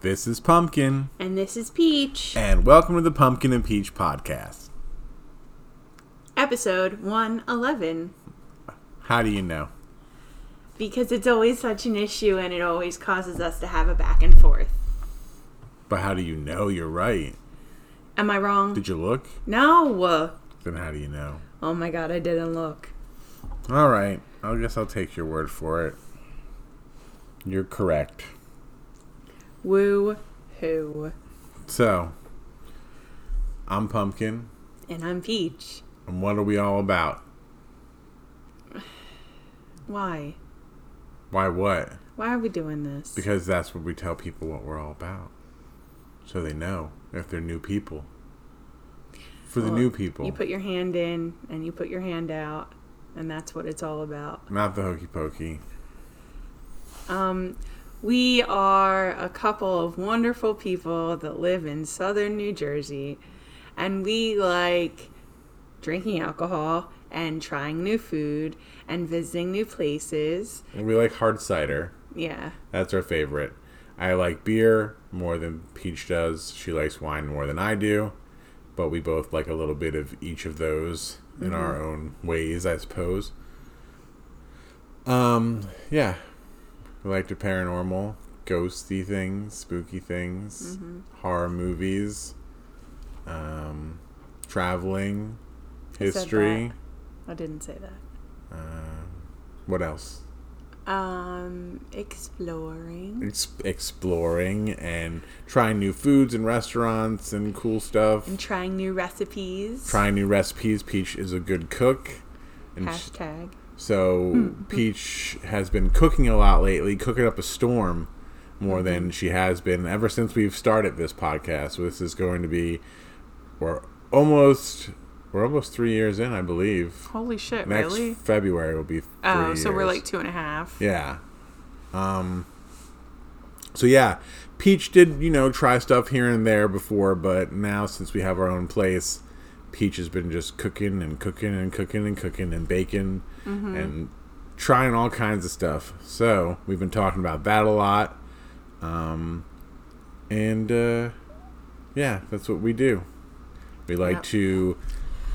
This is Pumpkin, And this is Peach, and welcome to the Pumpkin and Peach podcast. episode 111. How do you know? Because it's always such an issue and it always causes us to have a back and forth. But how do you know you're right? Am I wrong? Did you look? no. Then how do you know? Oh my god, I didn't look. All right, I guess I'll take your word for it. You're correct. Woo hoo. So, I'm Pumpkin, And I'm Peach. and what are we all about? Why? Why what? Why are we doing this? Because that's what we tell people what we're all about. So they know if they're new people. For the Well, new people. You put your hand in and you put your hand out, and that's what it's all about. Not the hokey pokey. Um, we are a couple of wonderful people that live in southern New Jersey, and we like drinking alcohol and trying new food and visiting new places. And we like hard cider. Yeah. That's our favorite. I like beer more than Peach does. She likes wine more than I do. But we both like a little bit of each of those in our own ways, I suppose. Um, yeah. Like the paranormal, ghosty things, spooky things, horror movies, um, traveling, I history. I didn't say that. Um, what else? Um, exploring. ex- exploring and trying new foods and restaurants and cool stuff. And trying new recipes. Trying new recipes. Peach is a good cook. And sh- Hashtag. So Peach has been cooking a lot lately, cooking up a storm more than she has been ever since we've started this podcast. So this is going to be we're almost we're almost three years in, I believe. Holy shit, Next really? February will be three Oh, so we're like two and a half. Yeah. Um so yeah, Peach did, you know, try stuff here and there before, but now since we have our own place, Peach has been just cooking and cooking and cooking and cooking and baking and trying all kinds of stuff. So, we've been talking about that a lot. Um and uh yeah, that's what we do. We like Yep. to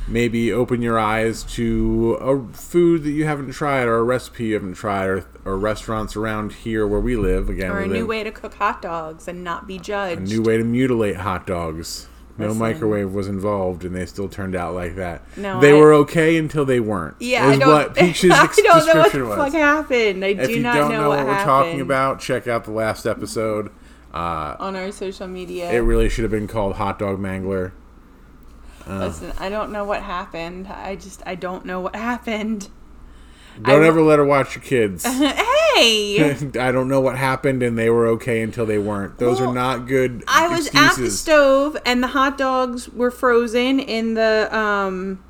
maybe open your eyes to a food that you haven't tried or a recipe you haven't tried or, or restaurants around here where we live again Or a new live- way to cook hot dogs and not be judged a new way to mutilate hot dogs no Listen. microwave was involved and they still turned out like that No, they I- were okay until they weren't Yeah, is I don't, what peach's I don't know what the was fuck happened. I if do you not don't know, know what, what, we're talking about check out the last episode uh, on our social media. it really should have been called hot dog mangler Listen, I don't know what happened. I just I don't know what happened. Don't I- ever let her watch your kids hey, I don't know what happened, and they were okay until they weren't. Those Well, are not good. I was at the stove and the hot dogs were frozen in the um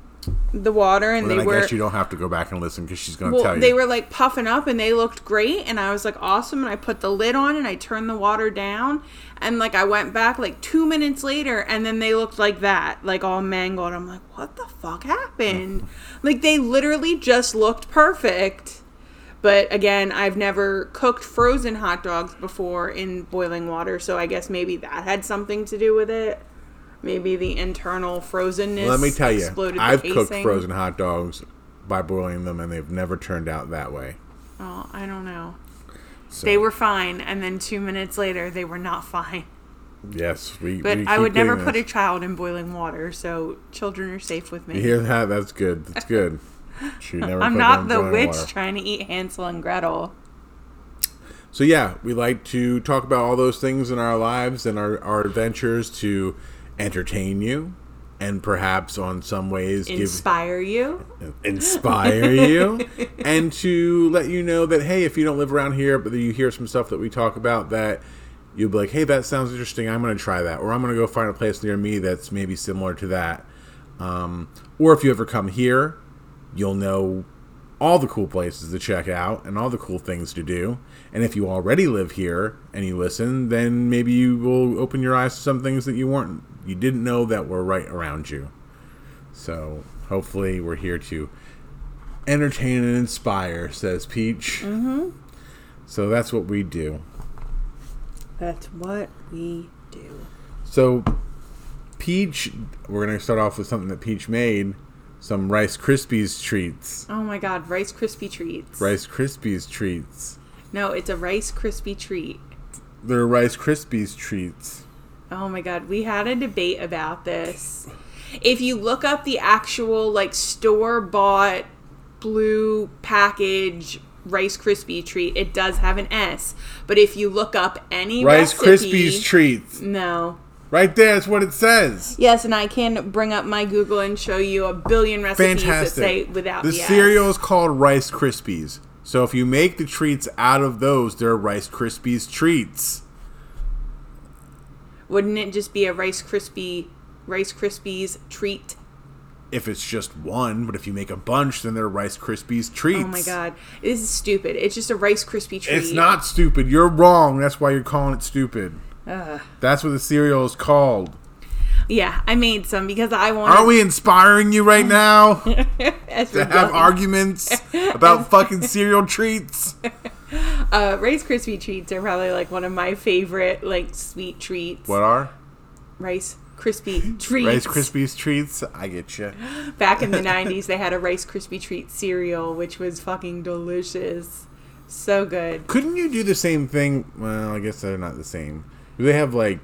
the water and Well, they I were guess you don't have to go back and listen because she's going to well, tell you. they were like puffing up and they looked great and I was like awesome and I put the lid on and I turned the water down and like I went back like 2 minutes later and then they looked like that, like all mangled. I'm like, "What the fuck happened?" like they literally just looked perfect. But again, I've never cooked frozen hot dogs before in boiling water, so I guess maybe that had something to do with it. Maybe the internal frozenness. Let me tell you, exploded I've cooked frozen hot dogs by boiling them, and they've never turned out that way. Oh, I don't know. So, They were fine, and then two minutes later, they were not fine. yes, we. But we I would never getting put a child in boiling water, so children are safe with me. You hear that? That's good. That's good. She never I'm not the witch water. trying to eat Hansel and Gretel. So yeah, we like to talk about all those things in our lives and our, our adventures to entertain you, and perhaps on some ways give Inspire you. inspire you? And to let you know that hey if you don't live around here but you hear some stuff that we talk about that you'll be like hey that sounds interesting. I'm going to try that. Or i'm going to go find a place near me that's maybe similar to that. Um, or if you ever come here you'll know all the cool places to check out and all the cool things to do. And if you already live here and you listen then maybe you will open your eyes to some things that you weren't you didn't know that were right around you so hopefully we're here to entertain and inspire, says Peach. Mm-hmm. So that's what we do. That's what we do. So, Peach, we're gonna start off with something that Peach made. Some Rice Krispies treats. Oh my god, Rice Krispie treats. Rice Krispies treats. No, it's a Rice Krispie treat. They're Rice Krispies treats. Oh my god, we had a debate about this. If you look up the actual like store bought blue package Rice Krispie treat, it does have an S. But if you look up any Rice recipe, Krispies treats. no. Right there, that's what it says. Yes, and I can bring up my Google and show you a billion recipes that say without the the, S. cereal is called Rice Krispies. So if you make the treats out of those, they're Rice Krispies treats. Wouldn't it just be a Rice Krispie Rice Krispies treat? If it's just one, but if you make a bunch, then they're Rice Krispies treats. Oh my god, this is stupid. It's just a Rice Krispie treat. It's not stupid. You're wrong. That's why you're calling it stupid. Ugh. That's what the cereal is called. Yeah, I made some because I want. Aren't we inspiring you right now to have arguments about fucking cereal treats? Uh, Rice Krispie treats are probably like one of my favorite like sweet treats. What are Rice Krispie treats. Rice Krispies treats? I get you. Back in the '90s, they had a Rice Krispie treat cereal, which was fucking delicious. So good. Couldn't you do the same thing? Well, I guess they're not the same. Do they have like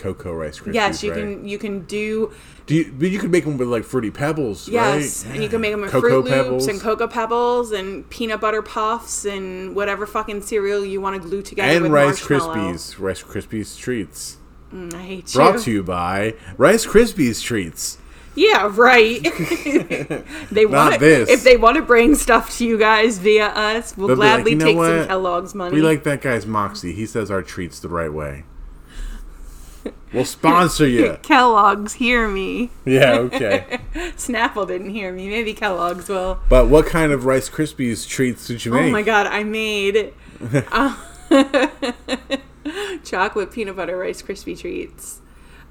cocoa Rice Krispies? yes, you right? can. You can do Do you, but you can make them with like fruity pebbles, yes, right? and you can make them with Cocoa Fruit Loops Pebbles. and Cocoa Pebbles and peanut butter puffs and whatever fucking cereal you want to glue together and with Rice. Krispies. Rice Krispies treats. Mm, I hate Brought you. to you by Rice Krispies treats. Yeah, right. they want this. if they want to bring stuff to you guys via us, we'll They'll like, gladly "You know take what? some Kellogg's money. We like that guy's moxie. He says our treats the right way. We'll sponsor you. Kellogg's, hear me. Yeah, okay. Snapple didn't hear me. Maybe Kellogg's will. But what kind of Rice Krispies treats did you make? Oh my god, I made uh, chocolate peanut butter Rice Krispie treats.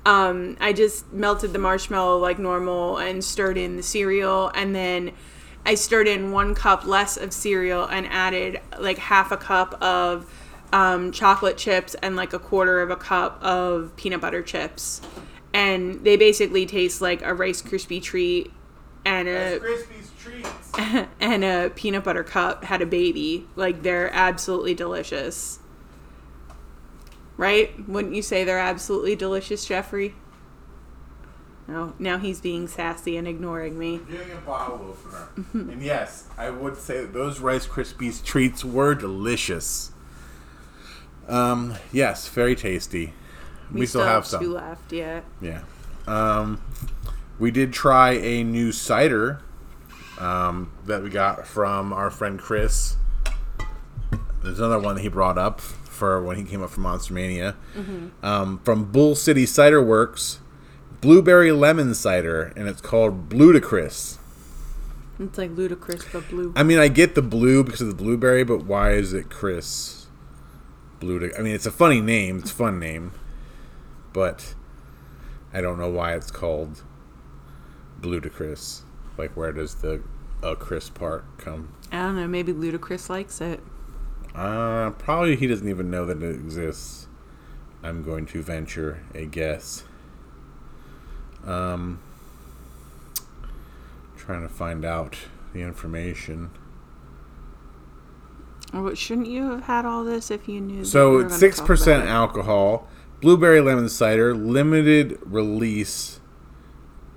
Um, I just melted the marshmallow like normal and stirred in the cereal, and then I stirred in one cup less of cereal and added like half a cup of um, chocolate chips and like a quarter of a cup of peanut butter chips. And they basically taste like a Rice Krispie treat and a and a peanut butter cup had a baby. Like they're absolutely delicious. Right? Wouldn't you say they're absolutely delicious, Jeffrey? No, now he's being sassy and ignoring me. Doing a bottle opener. and yes, I would say those Rice Krispies treats were delicious. Um, yes, very tasty. We, still, have some. two left, yeah. Yeah. Um, we did try a new cider um, that we got from our friend Chris. There's another one that he brought up for when he came up from Monster Mania. Um, from Bull City Cider Works, blueberry lemon cider, and it's called Bludicris. It's like ludicrous but blue. I mean, I get the blue because of the blueberry, but why is it Chris? Blue. I mean, it's a funny name. It's a fun name, but I don't know why it's called Bludicris. Like, where does the uh, Chris part come? I don't know, maybe Ludacris likes it. Uh, probably he doesn't even know that it exists. I'm going to venture a guess. Um, trying to find out the information. Or shouldn't you have had all this if you knew? So it's six percent alcohol. Blueberry lemon cider, limited release.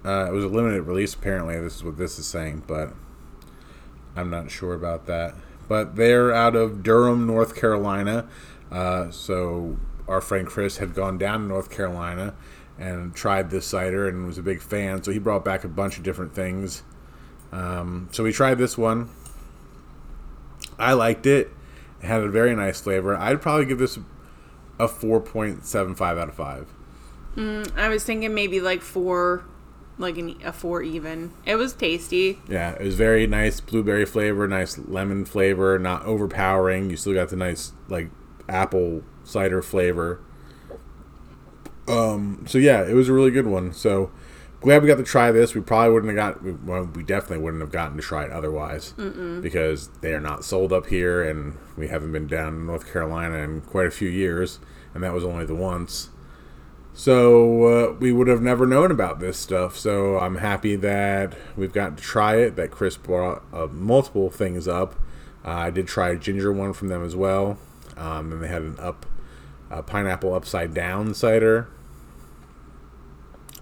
Uh, it was a limited release. Apparently, this is what this is saying, but I'm not sure about that. But they're out of Durham, North Carolina. Uh, so our friend Chris had gone down to North Carolina and tried this cider and was a big fan. So he brought back a bunch of different things. Um, so we tried this one. I liked it. It had a very nice flavor. I'd probably give this a 4.75 out of 5. I was thinking maybe like four, like an, a four even. It was tasty. Yeah, it was very nice blueberry flavor, nice lemon flavor, not overpowering. You still got the nice like apple cider flavor. Um, so yeah, it was a really good one. So glad we got to try this. We probably wouldn't have got. we- Well, we definitely wouldn't have gotten to try it otherwise because they are not sold up here, and we haven't been down in North Carolina in quite a few years. and that was only the once. So uh, we would have never known about this stuff. So I'm happy that we've gotten to try it. That Chris brought uh, multiple things up. Uh, I did try a ginger one from them as well, um, and they had an up pineapple upside down cider.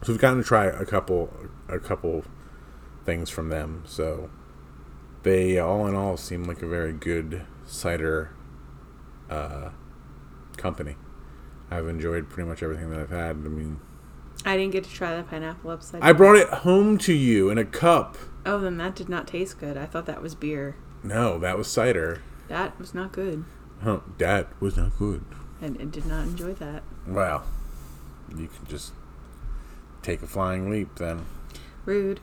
So we've gotten to try a couple a couple things from them. So they all in all seem like a very good cider uh, company. I've enjoyed pretty much everything that I've had. I mean, I didn't get to try the pineapple upside. I brought it home to you in a cup. Oh, then that did not taste good. I thought that was beer. No, that was cider. That was not good. Huh, that was not good. And I did not enjoy that. Well, you can just take a flying leap then. Rude.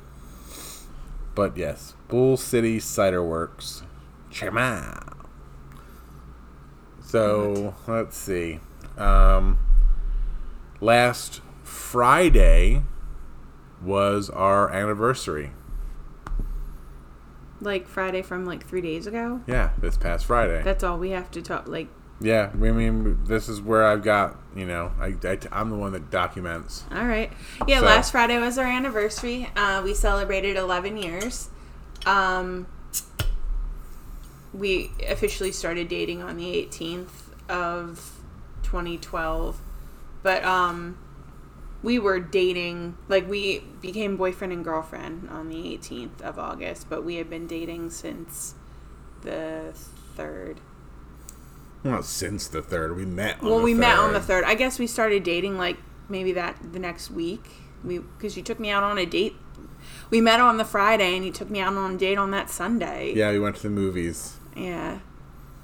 But yes, Bull City Cider Works. Check out. So let's see. Um, last Friday was our anniversary. Like Friday from like three days ago. Yeah, this past Friday. That's all we have to talk. Like, yeah, I mean, this is where I've got, you know, I, I, am the one that documents. All right. Yeah, so. last Friday was our anniversary. Uh, we celebrated 11 years. Um, we officially started dating on the 18th of 2012. But um, we were dating, like, we became boyfriend and girlfriend on the 18th of August, but we had been dating since the 3rd. Well, since the third, we met. well, we met on the third. I guess we started dating like maybe that the next week. We because you took me out on a date. We met on the Friday, and you took me out on a date on that Sunday. Yeah, we went to the movies. Yeah.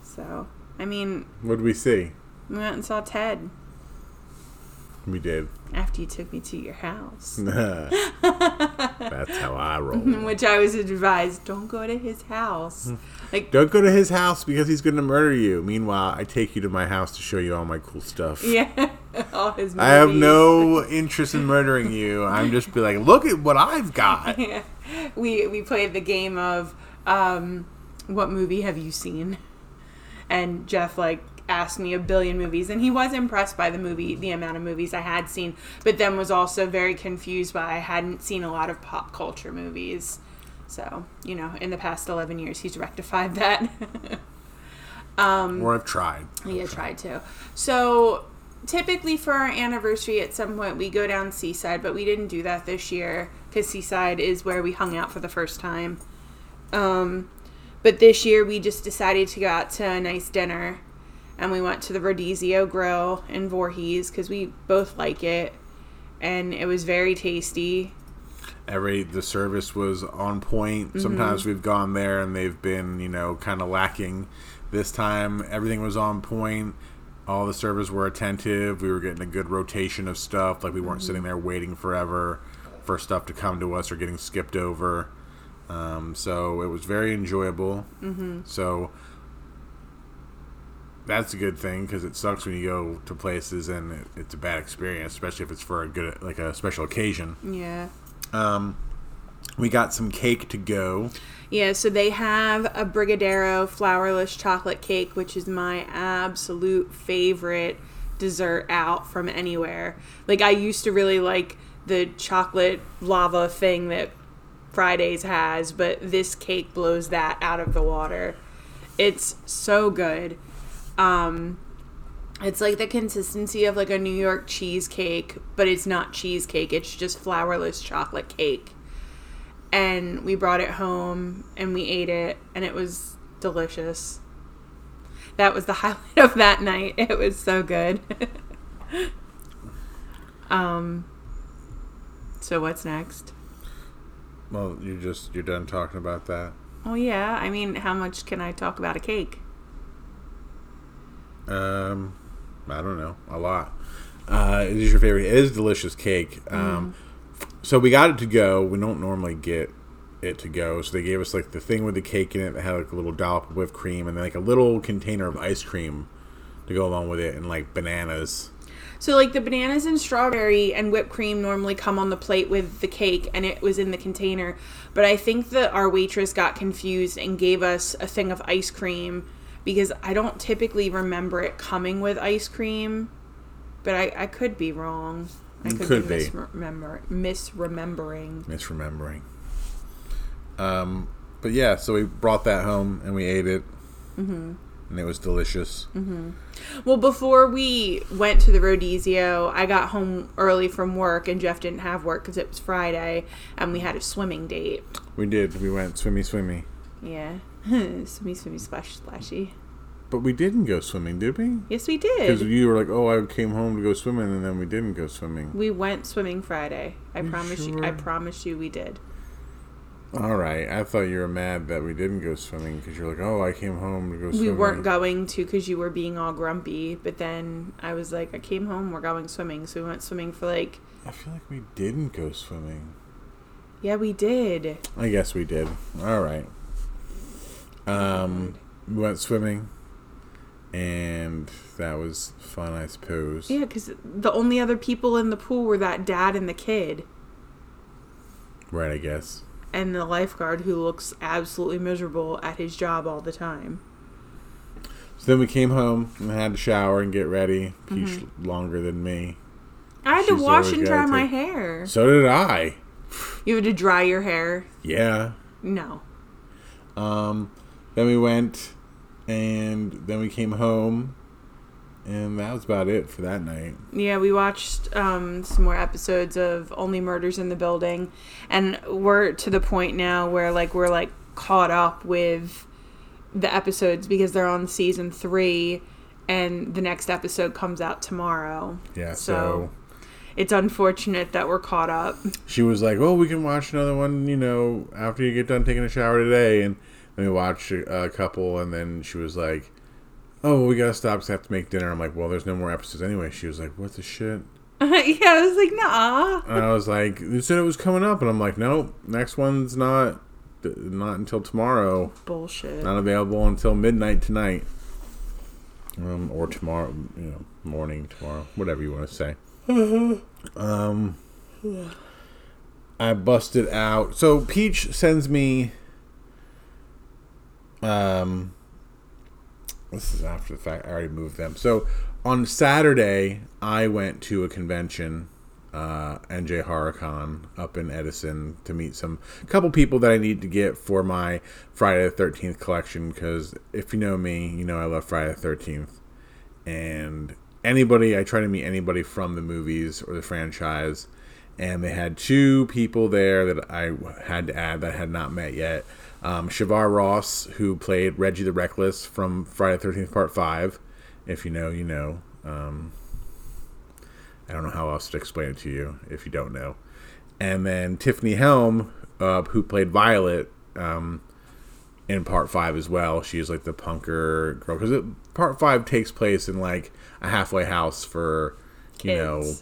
So I mean, what did we see? We went and saw Ted. We did. after you took me to your house, That's how I roll. which I was advised don't go to his house. Hmm. like Don't go to his house because he's going to murder you. Meanwhile, I take you to my house to show you all my cool stuff. yeah, all his. I have no interest in murdering you. I'm just be like, look at what I've got. we we played the game of um, what movie have you seen? And Jeff like asked me a billion movies, and he was impressed by the movie, the amount of movies I had seen, but then was also very confused by I hadn't seen a lot of pop culture movies. So you know, in the past eleven years, he's rectified that. um, Or I've tried. Yeah, tried to. So typically for our anniversary at some point we go down Seaside, but we didn't do that this year because Seaside is where we hung out for the first time. Um, but this year we just decided to go out to a nice dinner, and we went to the Rodizio Grill in Voorhees because we both like it, and it was very tasty. Every the service was on point. Sometimes we've gone there and they've been, you know, kind of lacking. This time everything was on point. All the servers were attentive. We were getting a good rotation of stuff. Like we weren't sitting there waiting forever for stuff to come to us or getting skipped over. Um, so it was very enjoyable. Mm-hmm. So that's a good thing because it sucks when you go to places and it, it's a bad experience, especially if it's for a good like a special occasion. Yeah. Um, we got some cake to go. Yeah, so they have a Brigadeiro flourless chocolate cake, which is my absolute favorite dessert out from anywhere. Like, I used to really like the chocolate lava thing that Fridays has, but this cake blows that out of the water. It's so good. Um, it's like the consistency of like a New York cheesecake, but it's not cheesecake. It's just flourless chocolate cake and we brought it home and we ate it and it was delicious. That was the highlight of that night. It was so good. um so what's next? Well, you just you're done talking about that. Oh yeah, I mean, how much can I talk about a cake? Um, I don't know, a lot. Uh, it is your favorite? It is delicious cake. Um, so we got it to go. We don't normally get it to go, so they gave us like the thing with the cake in it that had like a little dollop of whipped cream and then like a little container of ice cream to go along with it, and like bananas. So like the bananas and strawberry and whipped cream normally come on the plate with the cake and it was in the container. But I think that our waitress got confused and gave us a thing of ice cream because I don't typically remember it coming with ice cream. but I, I could be wrong. I could, could be, be. Misremember, misremembering. misremembering. Um, but yeah, so we brought that home and we ate it, mm-hmm. and it was delicious. Well, before we went to the Rodizio, I got home early from work, and Jeff didn't have work because it was Friday, and we had a swimming date. We did. We went swimmy, swimmy. Yeah, swimmy, swimmy, splash, splashy. But we didn't go swimming, did we? Yes, we did. Because you were like, "Oh, I came home to go swimming," and then we didn't go swimming. We went swimming Friday. I You promise you. I promise you, we did. All right, I thought you were mad that we didn't go swimming because you're like, "Oh, I came home to go We weren't going to because you were being all grumpy. But then I was like, I came home. We're going swimming. So we went swimming for like. I feel like we didn't go swimming. Yeah, we did. I guess we did. All right. Um, we went swimming, and that was fun, I suppose. Yeah, because the only other people in the pool were that dad and the kid. Right, I guess. and the lifeguard who looks absolutely miserable at his job all the time. So then we came home and had to shower and get ready. Peach Mm-hmm. longer than me. I had to wash and dry my take- hair. So did I. You had to dry your hair? Yeah. No. Um, then we went, and then we came home, and that was about it for that night. Yeah, we watched um, some more episodes of Only Murders in the Building, and we're to the point now where like we're like caught up with the episodes because they're on season three, and the next episode comes out tomorrow. Yeah. So- So, It's unfortunate that we're caught up. she was like, "Oh, we can watch another one, you know, after you get done taking a shower today." And then we watched a, a couple, and then she was like, "Oh, we gotta stop because I have to make dinner." I'm like, "Well, there's no more episodes anyway." She was like, "What the shit?" yeah, I was like, nah. And I was like, "You said it was coming up," and I'm like, "Nope, next one's not, not until tomorrow." Bullshit. not available until midnight tonight. Um, or tomorrow, you know, morning tomorrow, whatever you want to say. um, I busted out. So Peach sends me. Um, this is after the fact. I already moved them. So on Saturday, I went to a convention, uh, NJ HorrorCon up in Edison to meet some couple people that I need to get for my Friday the Thirteenth collection. Because if you know me, you know I love Friday the Thirteenth, and anybody I try to meet anybody from the movies or the franchise. And they had two people there that I had to add that I had not met yet. Um, Shavar Ross, who played Reggie the Reckless from Friday the 13th Part 5. If you know, you know. Um, I don't know how else to explain it to you if you don't know. And then Tiffany Helm, uh, who played Violet um, in Part 5 as well. She's like the punker girl. Because Part 5 takes place in like a halfway house for, you know,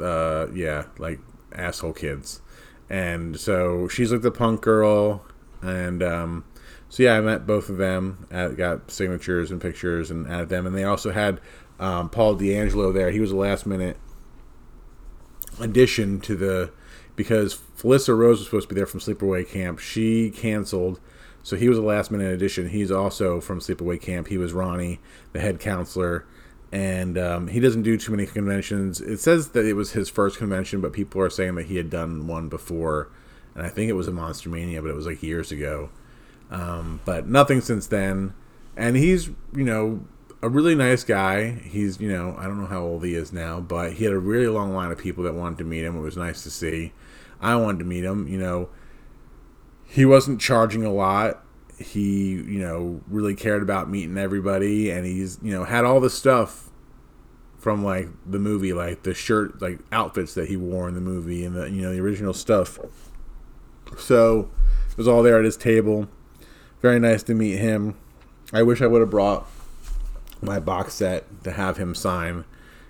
uh, yeah, like asshole kids. And so she's like the punk girl. And um, so yeah, I met both of them. I got signatures and pictures and added them. And they also had um, Paul D'Angelo there. He was a last minute addition to the because Felissa Rose was supposed to be there from Sleepaway Camp. She canceled, so he was a last minute addition. He's also from Sleepaway Camp. He was Ronnie, the head counselor, and um, he doesn't do too many conventions. It says that it was his first convention, but people are saying that he had done one before, and I think it was a Monster Mania, but it was like years ago. Um, but nothing since then. And he's, you know, a really nice guy. He's, you know, I don't know how old he is now, but he had a really long line of people that wanted to meet him. It was nice to see. I wanted to meet him. You know, he wasn't charging a lot. He, you know, really cared about meeting everybody, and he's, you know, had all the stuff from like the movie, like the shirt, like outfits that he wore in the movie, and the, you know, the original stuff. So it was all there at his table. Very nice to meet him. I wish I would have brought my box set to have him sign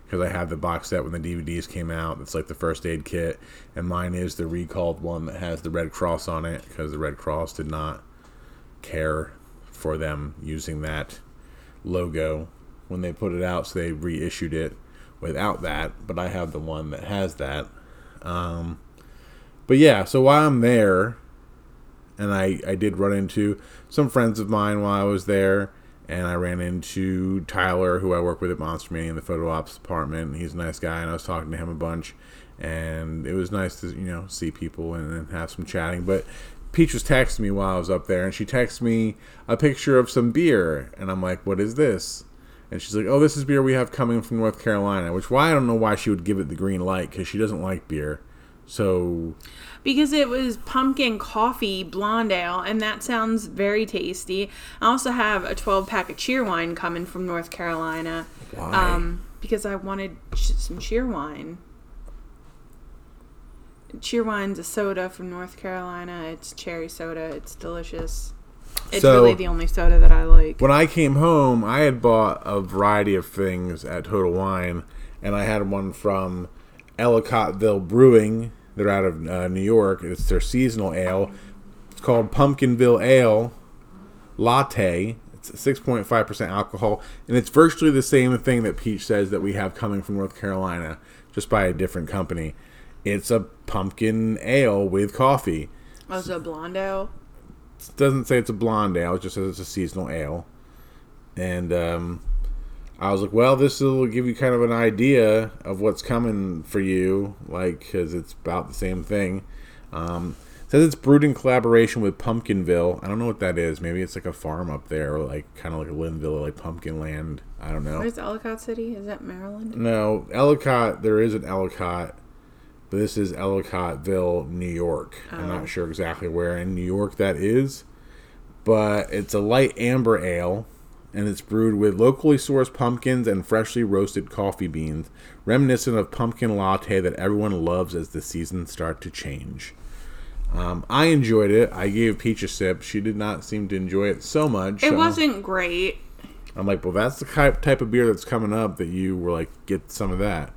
because I have the box set when the DVDs came out. It's like the first aid kit, and mine is the recalled one that has the Red Cross on it because the Red Cross did not care for them using that logo when they put it out, so they reissued it without that. But I have the one that has that. Um, but yeah, so while I'm there, and I, I did run into some friends of mine while I was there, and I ran into Tyler, who I work with at Monster Mania in the photo ops department. He's a nice guy, and I was talking to him a bunch, and it was nice to you know see people and, and have some chatting. But Peach was texting me while I was up there, and she texted me a picture of some beer, and I'm like, "What is this?" And she's like, "Oh, this is beer we have coming from North Carolina." Which why I don't know why she would give it the green light because she doesn't like beer. So because it was pumpkin coffee blonde ale, and that sounds very tasty. I also have a 12 pack of Cheerwine coming from North Carolina. Why? Um, because I wanted some Cheerwine. Cheerwine's a soda from North Carolina. It's cherry soda. It's delicious. It's So- really the only soda that I like. when I came home, I had bought a variety of things at Total Wine, and I had one from Ellicottville Brewing. They're out of uh, New York. It's their seasonal ale. It's called Pumpkinville Ale Latte. It's 6.5% alcohol, and it's virtually the same thing that Peach says that we have coming from North Carolina, just by a different company. It's a pumpkin ale with coffee Also, blonde ale. it doesn't say it's a blonde ale. It just says it's a seasonal ale. And um, I was like, well, this will give you kind of an idea of what's coming for you, like because it's about the same thing. Um, it says it's brewed in collaboration with Pumpkinville. I don't know what that is. Maybe it's like a farm up there, or like kind of like a Linvilla, or like Pumpkin Land. I don't know. Where's Ellicott City? Is that Maryland? No, Ellicott. There is an Ellicott, but this is Ellicottville, New York. I'm Oh. not sure exactly where in New York that is, but it's a light amber ale, and it's brewed with locally sourced pumpkins and freshly roasted coffee beans, reminiscent of pumpkin latte that everyone loves as the seasons start to change. Um, I enjoyed it. I gave Peach a sip. She did not seem to enjoy it so much. It so- wasn't great. I'm like, well, that's the type type of beer that's coming up that you were like, get some of that.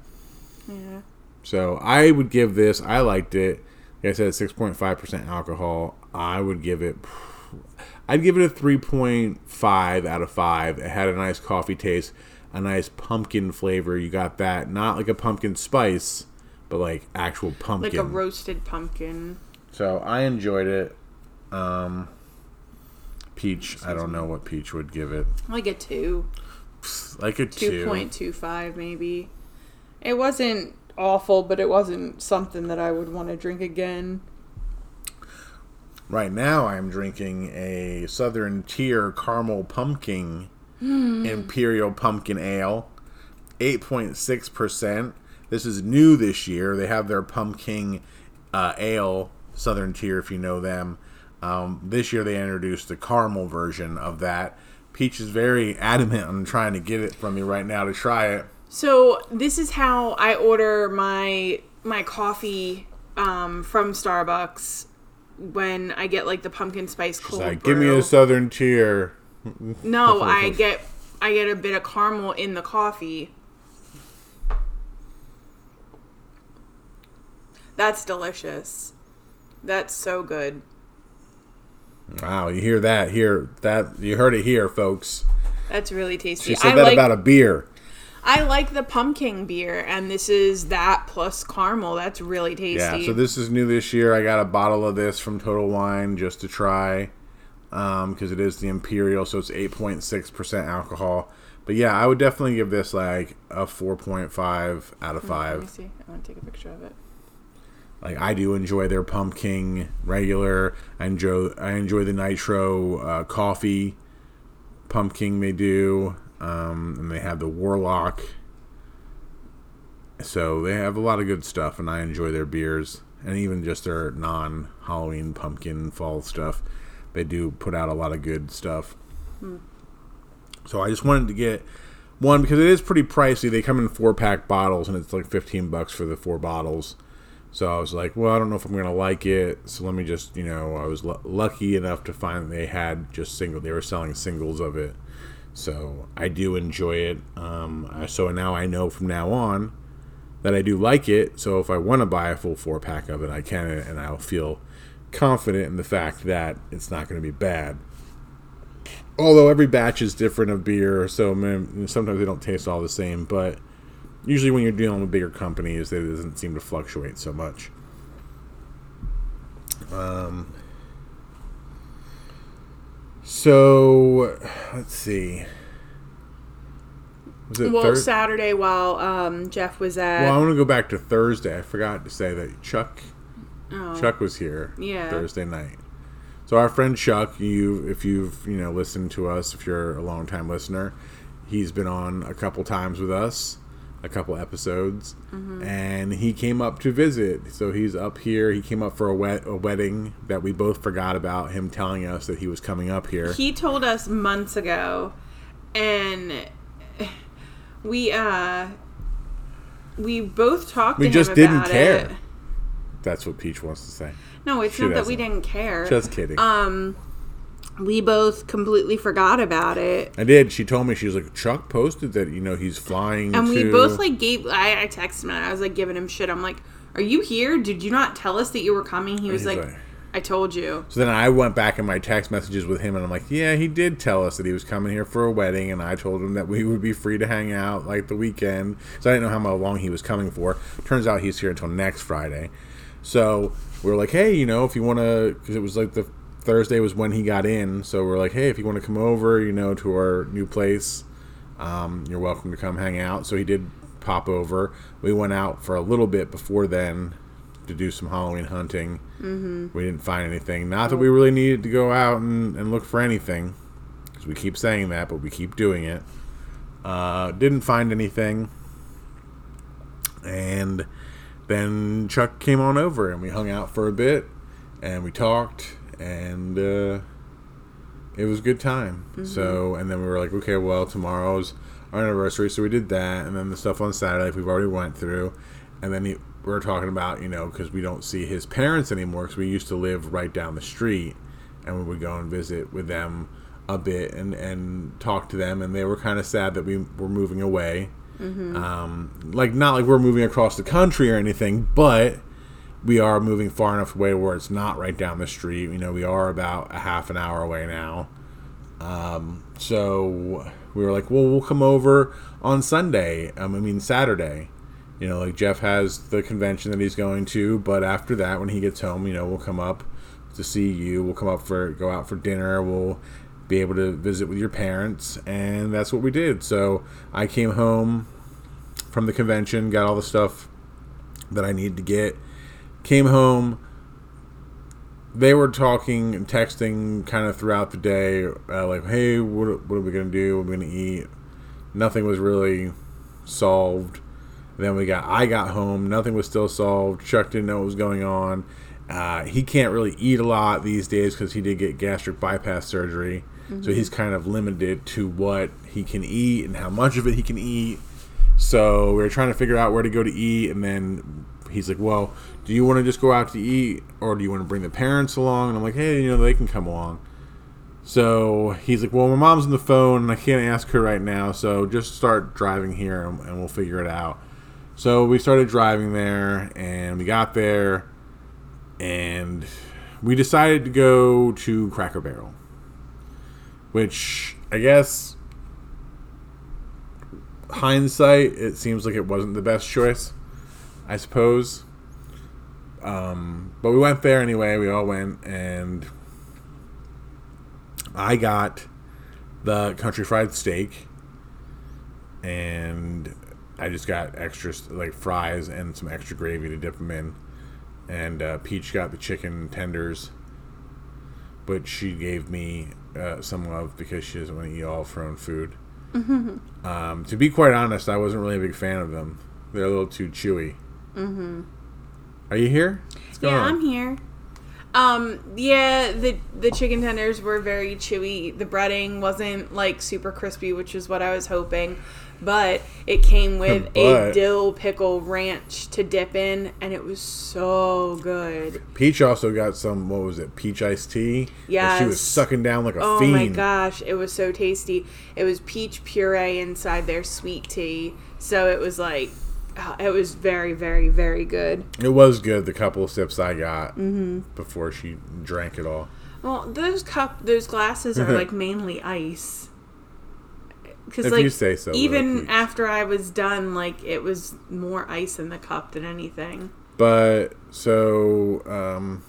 Yeah. So I would give this. I liked it. Like I said, six point five percent alcohol. I would give it. I'd give it a three point five out of five. It had a nice coffee taste, a nice pumpkin flavor. You got that, not like a pumpkin spice, but like actual pumpkin. Like a roasted pumpkin. so I enjoyed it. Um, Peach, I don't know what Peach would give it. Like a two. Like a two. 2.25 maybe. It wasn't awful, but it wasn't something that I would want to drink again. Right now, I'm drinking a Southern Tier Caramel Pumpkin Imperial Pumpkin Ale, 8.6%. This is new this year. They have their pumpkin uh, ale, Southern Tier, if you know them. Um, this year, they introduced the caramel version of that. Peach is very adamant on trying to get it from me right now to try it. So this is how I order my my coffee um, from Starbucks when I get like the pumpkin spice It's cold like, give me a Southern Tier. no, I get I get a bit of caramel in the coffee. That's delicious. That's so good. Wow, you hear that? Here, that you heard it here, folks. That's really tasty. She said I that like about a beer. I like the pumpkin beer, and this is that plus caramel. That's really tasty. Yeah, so this is new this year. I got a bottle of this from Total Wine just to try because it is the Imperial, so it's 8.6% alcohol. But yeah, I would definitely give this like a 4.5 out of five. Let me 5. see. I want to take a picture of it. Like I do enjoy their pumpkin regular. I enjoy I enjoy the nitro uh, coffee pumpkin they do, um, and they have the warlock. So they have a lot of good stuff, and I enjoy their beers, and even just their non Halloween pumpkin fall stuff. They do put out a lot of good stuff. So I just wanted to get one because it is pretty pricey. They come in four pack bottles, and it's like fifteen bucks for the four bottles. So I was like, well, I don't know if I'm gonna like it. So let me just, you know, I was l- lucky enough to find they had just single. They were selling singles of it, so I do enjoy it. Um, so now I know from now on that I do like it. So if I want to buy a full four pack of it, I can, and I'll feel confident in the fact that it's not going to be bad. Although every batch is different of beer, so sometimes they don't taste all the same, but usually when you're dealing with bigger companies, it doesn't seem to fluctuate so much. Um, So let's see. Was it Well, Thurs- Saturday while um, Jeff was at. Well, I want to go back to Thursday. I forgot to say that Chuck oh, Chuck was here Yeah. Thursday night. So our friend Chuck, you if you've you know listened to us, if you're a long time listener, he's been on a couple times with us, a couple episodes, Mm-hmm. and he came up to visit. So he's up here. He came up for a, wed- a wedding that we both forgot about. Him telling us that he was coming up here. he told us months ago, and we uh we both talked. We just didn't care. It. That's what Peach wants to say. No, it's She not that we didn't care. Just kidding. um, we both completely forgot about it. I did. She told me she was like Chuck posted that you know he's flying. And we both like gave. I, I texted him and I was like giving him shit. I'm like, "Are you here? Did you not tell us that you were coming?" He was like, like- "I told you." So then I went back in my text messages with him, and I'm like, yeah, he did tell us that he was coming here for a wedding, and I told him that we would be free to hang out like the weekend. So I didn't know how long he was coming for. Turns out he's here until next Friday. So we were like, hey, you know, if you want to, because it was like the Thursday was when he got in. So we're like, hey, if you want to come over, you know, to our new place, um, you're welcome to come hang out. So he did pop over. We went out for a little bit before then to do some Halloween hunting. Mm-hmm. We didn't find anything. Not that we really needed to go out and, and look for anything, because we keep saying that, but we keep doing it. Uh, didn't find anything. And then Chuck came on over and we hung out for a bit and we talked and uh, it was a good time. So, and then we were like, okay, well, tomorrow's our anniversary, so we did that, and then the stuff on Saturday we've already went through, and then he, we were talking about you know because we don't see his parents anymore because we used to live right down the street, and we would go and visit with them a bit and and talk to them, and they were kind of sad that we were moving away. Um, like not like we're moving across the country or anything, but we are moving far enough away where it's not right down the street. You know, we are about a half an hour away now. Um, so we were like, well, we'll come over on Sunday. Um, I mean, Saturday. You know, like Jeff has the convention that he's going to, but after that, when he gets home, you know, we'll come up to see you. We'll come up for go out for dinner. We'll be able to visit with your parents, and that's what we did. So I came home from the convention, got all the stuff that I needed to get, came home. They were talking and texting kind of throughout the day, uh, like, "Hey, what, what are we gonna do? What are we gonna eat?" Nothing was really solved. Then we got, I got home, nothing was still solved. Chuck didn't know what was going on. Uh, he can't really eat a lot these days because he did get gastric bypass surgery, so he's kind of limited to what he can eat and how much of it he can eat. So we were trying to figure out where to go to eat, and then he's like, "Well, do you want to just go out to eat, or do you want to bring the parents along?" And I'm like, "Hey, you know, they can come along." So he's like, "Well, my mom's on the phone, and I can't ask her right now. So just start driving here, and, and we'll figure it out." So we started driving there, and we got there, and we decided to go to Cracker Barrel, which I guess hindsight, it seems like it wasn't the best choice. I suppose. Um, but we went there anyway. We all went, and I got the country fried steak, and I just got extra like fries and some extra gravy to dip them in. And uh, Peach got the chicken tenders, but she gave me uh, some love because she doesn't want to eat all of her own food. Um, to be quite honest, I wasn't really a big fan of them. They're a little too chewy. Mm-hmm. Are you here? Yeah, on? I'm here. Um, yeah, the the chicken tenders were very chewy. The breading wasn't like super crispy, which is what I was hoping. But it came with a But- dill pickle ranch to dip in, and it was so good. Peach also got some. What was it? Peach iced tea. Yeah, she was Yes. sucking down like a fiend. Oh fiend. my gosh, it was so tasty. It was peach puree inside their sweet tea, so it was like, uh, it was very, very, very good. It was good. The couple of sips I got Mm-hmm. before she drank it all. Well, those cup, those glasses are like mainly ice. Because like you say so, even after I was done, like it was more ice in the cup than anything. But so um,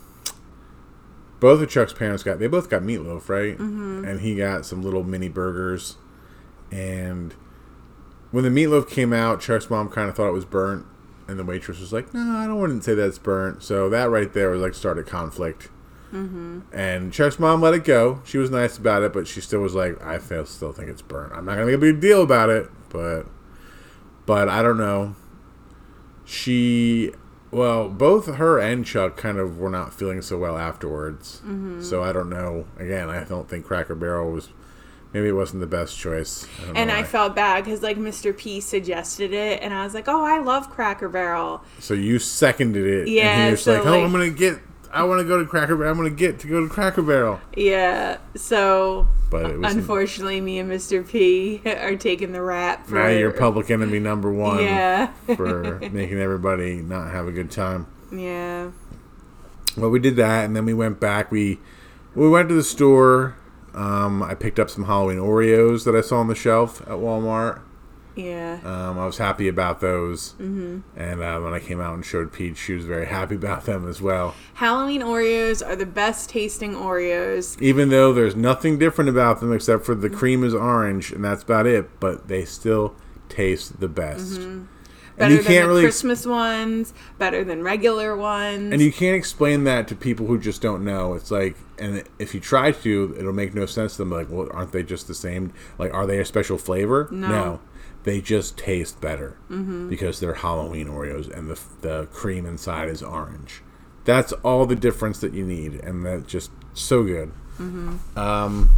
both of Chuck's parents got they both got meatloaf, right? Mm-hmm. And he got some little mini burgers. And when the meatloaf came out, Chuck's mom kind of thought it was burnt, and the waitress was like, "No, I don't want to say that's burnt." So that right there was like started conflict. Mm-hmm. And Chuck's mom let it go. She was nice about it, but she still was like, "I feel, still think it's burnt. I'm not gonna make a big deal about it." But, but I don't know. She well, both her and Chuck kind of were not feeling so well afterwards. Mm-hmm. So I don't know. Again, I don't think Cracker Barrel was. Maybe it wasn't the best choice. I and I felt bad because like Mr. P suggested it, and I was like, "Oh, I love Cracker Barrel." So you seconded it. Yeah. And he was so like, "Oh, like, I'm gonna get I want to go to Cracker Barrel. I'm going to get to go to Cracker Barrel. Yeah. So, but unfortunately, me and Mr. P are taking the rap for. Now you're public enemy number one. Yeah. for making everybody not have a good time. Yeah. Well, we did that, and then we went back. We we went to the store. Um, I picked up some Halloween Oreos that I saw on the shelf at Walmart. Yeah. Um, I was happy about those. Mm-hmm. And uh, when I came out and showed Peach, she was very happy about them as well. Halloween Oreos are the best tasting Oreos. Even though there's nothing different about them except for the cream is orange, and that's about it, but they still taste the best. Mm-hmm. Better than the really Christmas ones, better than regular ones. And you can't explain that to people who just don't know. It's like, and if you try to, it'll make no sense to them. Like, well, aren't they just the same? Like, are they a special flavor? No. no they just taste better mm-hmm. because they're Halloween Oreos and the the cream inside is orange. That's all the difference that you need, and that's just so good. Mm-hmm. Um,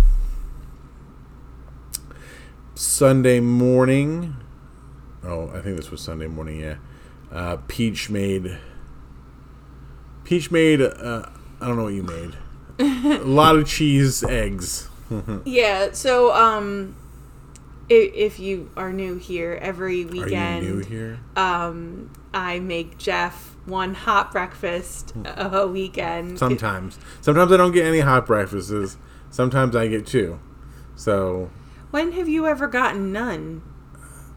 Sunday morning. Oh, I think this was Sunday morning. Yeah, uh, Peach made. Peach made. Uh, I don't know what you made. a lot of cheese eggs. yeah. So um if you are new here, every weekend, Are you new here? Um, I make Jeff one hot breakfast a weekend. Sometimes, sometimes I don't get any hot breakfasts. Sometimes I get two. So, when have you ever gotten none?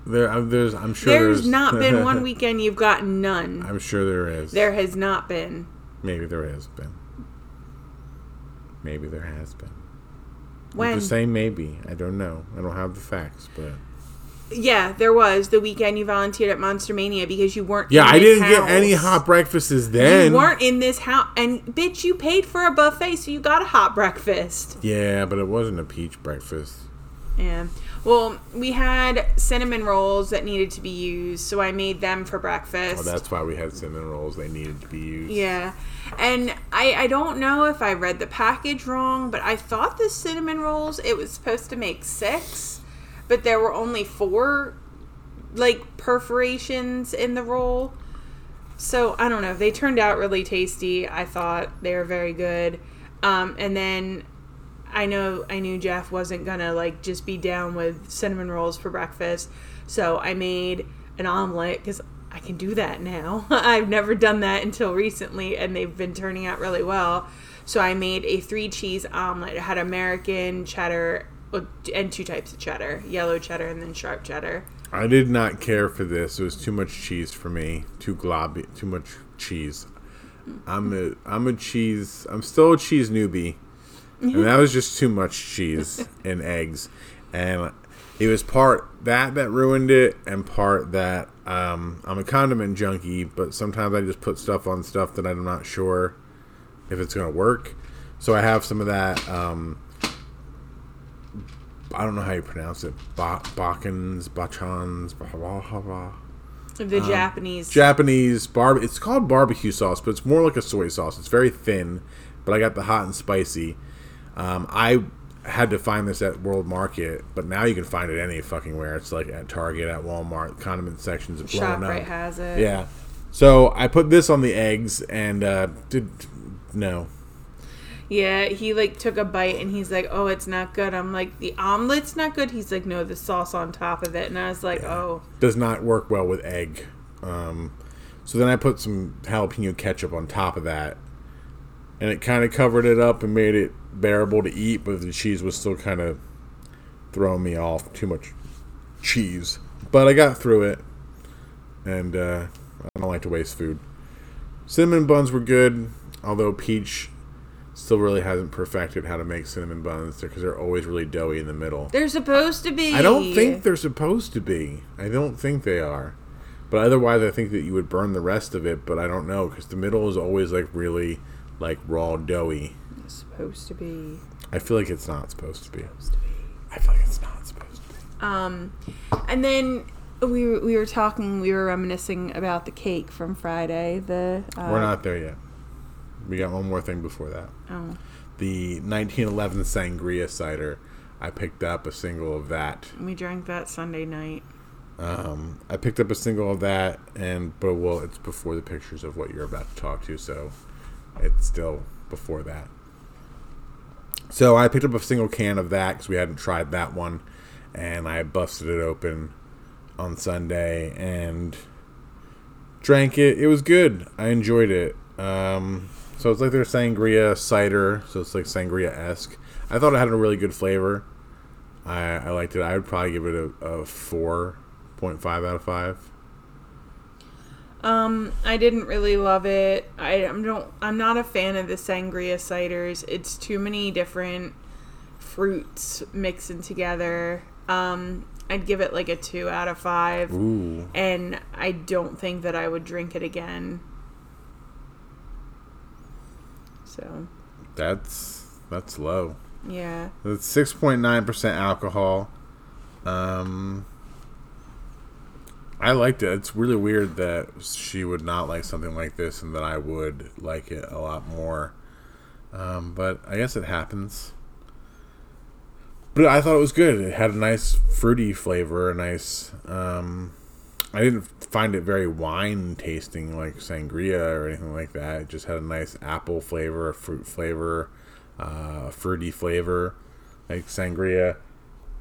There, uh, there's. I'm sure there's, there's not been one weekend you've gotten none. I'm sure there is. There has not been. Maybe there has been. Maybe there has been. When? The same, maybe. I don't know. I don't have the facts, but. Yeah, there was the weekend you volunteered at Monster Mania because you weren't. Yeah, I didn't house. get any hot breakfasts then. You weren't in this house, and bitch, you paid for a buffet, so you got a hot breakfast. Yeah, but it wasn't a peach breakfast. Yeah. Well, we had cinnamon rolls that needed to be used, so I made them for breakfast. Oh, that's why we had cinnamon rolls. They needed to be used. Yeah. And I, I don't know if I read the package wrong, but I thought the cinnamon rolls, it was supposed to make six, but there were only four, like, perforations in the roll. So I don't know. They turned out really tasty. I thought they were very good. Um, and then I know I knew Jeff wasn't gonna like just be down with cinnamon rolls for breakfast, so I made an omelet because I can do that now. I've never done that until recently, and they've been turning out really well. So I made a three cheese omelet. It had American cheddar and two types of cheddar, yellow cheddar and then sharp cheddar. I did not care for this. It was too much cheese for me. Too globby. Too much cheese. I'm a I'm a cheese. I'm still a cheese newbie and that was just too much cheese and eggs, and it was part that that ruined it, and part that um, I'm a condiment junkie, but sometimes I just put stuff on stuff that I'm not sure if it's gonna work. So I have some of that. Um, I don't know how you pronounce it. Ba- Bakans, bachans, blah, blah, blah, blah. The um, Japanese Japanese barb. It's called barbecue sauce, but it's more like a soy sauce. It's very thin, but I got the hot and spicy um, I had to find this at World Market, but now you can find it any fucking where. It's like at Target, at Walmart, condiment sections have blown ShopRite up. has it. Yeah. So I put this on the eggs and uh, did no. Yeah, he like took a bite and he's like, "Oh, it's not good." I'm like, "The omelet's not good." He's like, "No, the sauce on top of it." And I was like, yeah. "Oh." Does not work well with egg. Um, so then I put some jalapeno ketchup on top of that, and it kind of covered it up and made it bearable to eat, but the cheese was still kind of throwing me off. Too much cheese, but I got through it, and uh, I don't like to waste food. Cinnamon buns were good, although peach still really hasn't perfected how to make cinnamon buns because they're always really doughy in the middle. They're supposed to be. I don't think they're supposed to be. I don't think they are. But otherwise, I think that you would burn the rest of it. But I don't know because the middle is always like really like raw doughy. Supposed to be. I feel like it's not supposed to be. I feel like it's not supposed to be. Um, and then we were, we were talking. We were reminiscing about the cake from Friday. The uh, We're not there yet. We got one more thing before that. Oh, The 1911 Sangria cider. I picked up a single of that. we drank that Sunday night. Um, I picked up a single of that, and but well, it's before the pictures of what you're about to talk to, so it's still before that. So I picked up a single can of that because we hadn't tried that one, and I busted it open on Sunday and drank it. It was good. I enjoyed it. Um, so it's like their sangria cider, so it's like sangria esque. I thought it had a really good flavor. I, I liked it. I would probably give it a, a four point five out of five. Um, I didn't really love it. I am don't. I'm not a fan of the sangria ciders. It's too many different fruits mixing together. Um, I'd give it like a two out of five, Ooh, and I don't think that I would drink it again. So, that's that's low. yeah. It's six point nine percent alcohol. Um, I liked it. It's really weird that she would not like something like this, and that I would like it a lot more. Um, but I guess it happens. But I thought it was good. It had a nice fruity flavor, a nice. Um, I didn't find it very wine tasting like sangria or anything like that. It just had a nice apple flavor, a fruit flavor, uh, fruity flavor, like sangria.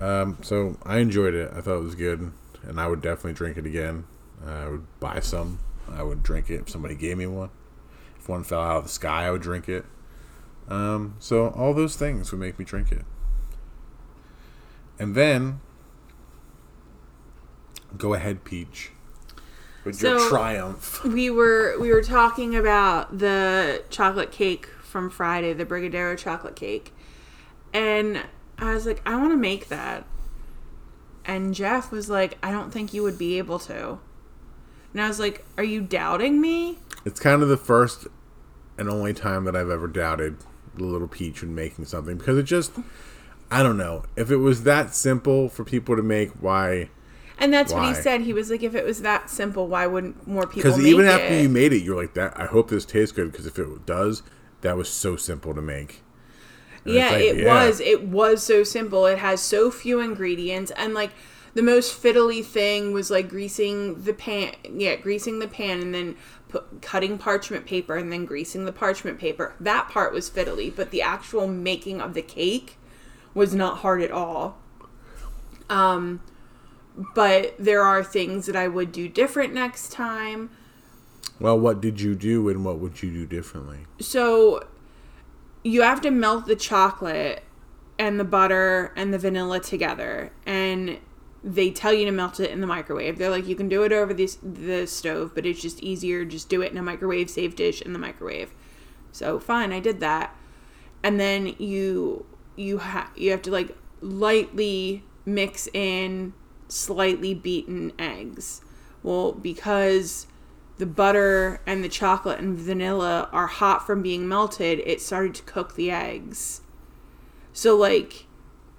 Um, so I enjoyed it. I thought it was good, and I would definitely drink it again. Uh, I would buy some. I would drink it if somebody gave me one. If one fell out of the sky, I would drink it. Um, so all those things would make me drink it. And then, go ahead, Peach, with your triumph. we were we were talking about the chocolate cake from Friday, the Brigadeiro chocolate cake, and I was like, I want to make that, and Jeff was like, I don't think you would be able to, and I was like, Are you doubting me? It's kind of the first and only time that I've ever doubted the little Peach in making something because it just, I don't know. If it was that simple for people to make, why? And that's what he said. He was like, If it was that simple, why wouldn't more people? Because even it? after you made it, you're like that. I hope this tastes good because if it does, that was so simple to make. And yeah, like, it yeah. was. It was so simple. It has so few ingredients, and like the most fiddly thing was like greasing the pan. Yeah, greasing the pan, and then put, cutting parchment paper, and then greasing the parchment paper. That part was fiddly, but the actual making of the cake was not hard at all. Um, but there are things that I would do different next time. Well, what did you do, and what would you do differently? So you have to melt the chocolate and the butter and the vanilla together and they tell you to melt it in the microwave. They're like you can do it over this the stove, but it's just easier just do it in a microwave safe dish in the microwave. So fine, I did that. And then you you ha- you have to like lightly mix in slightly beaten eggs. Well, because the butter and the chocolate and vanilla are hot from being melted, it started to cook the eggs. So like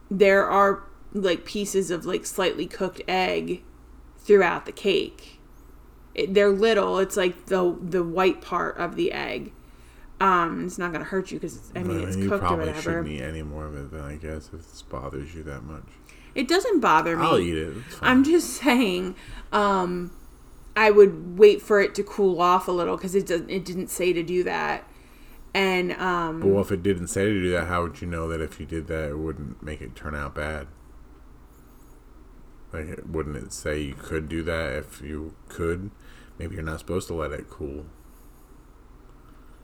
there are like pieces of like slightly cooked egg throughout the cake. It, they're little. It's like the the white part of the egg. Um, it's not gonna hurt you because I mean it's you cooked or probably whatever. shouldn't eat any more of it then, I guess, if this bothers you that much. It doesn't bother me. I'll eat it. I'm just saying, um, I would wait for it to cool off a little because it doesn't. It didn't say to do that, and um, Well, if it didn't say to do that, how would you know that if you did that, it wouldn't make it turn out bad? Like, wouldn't it say you could do that if you could? Maybe you're not supposed to let it cool.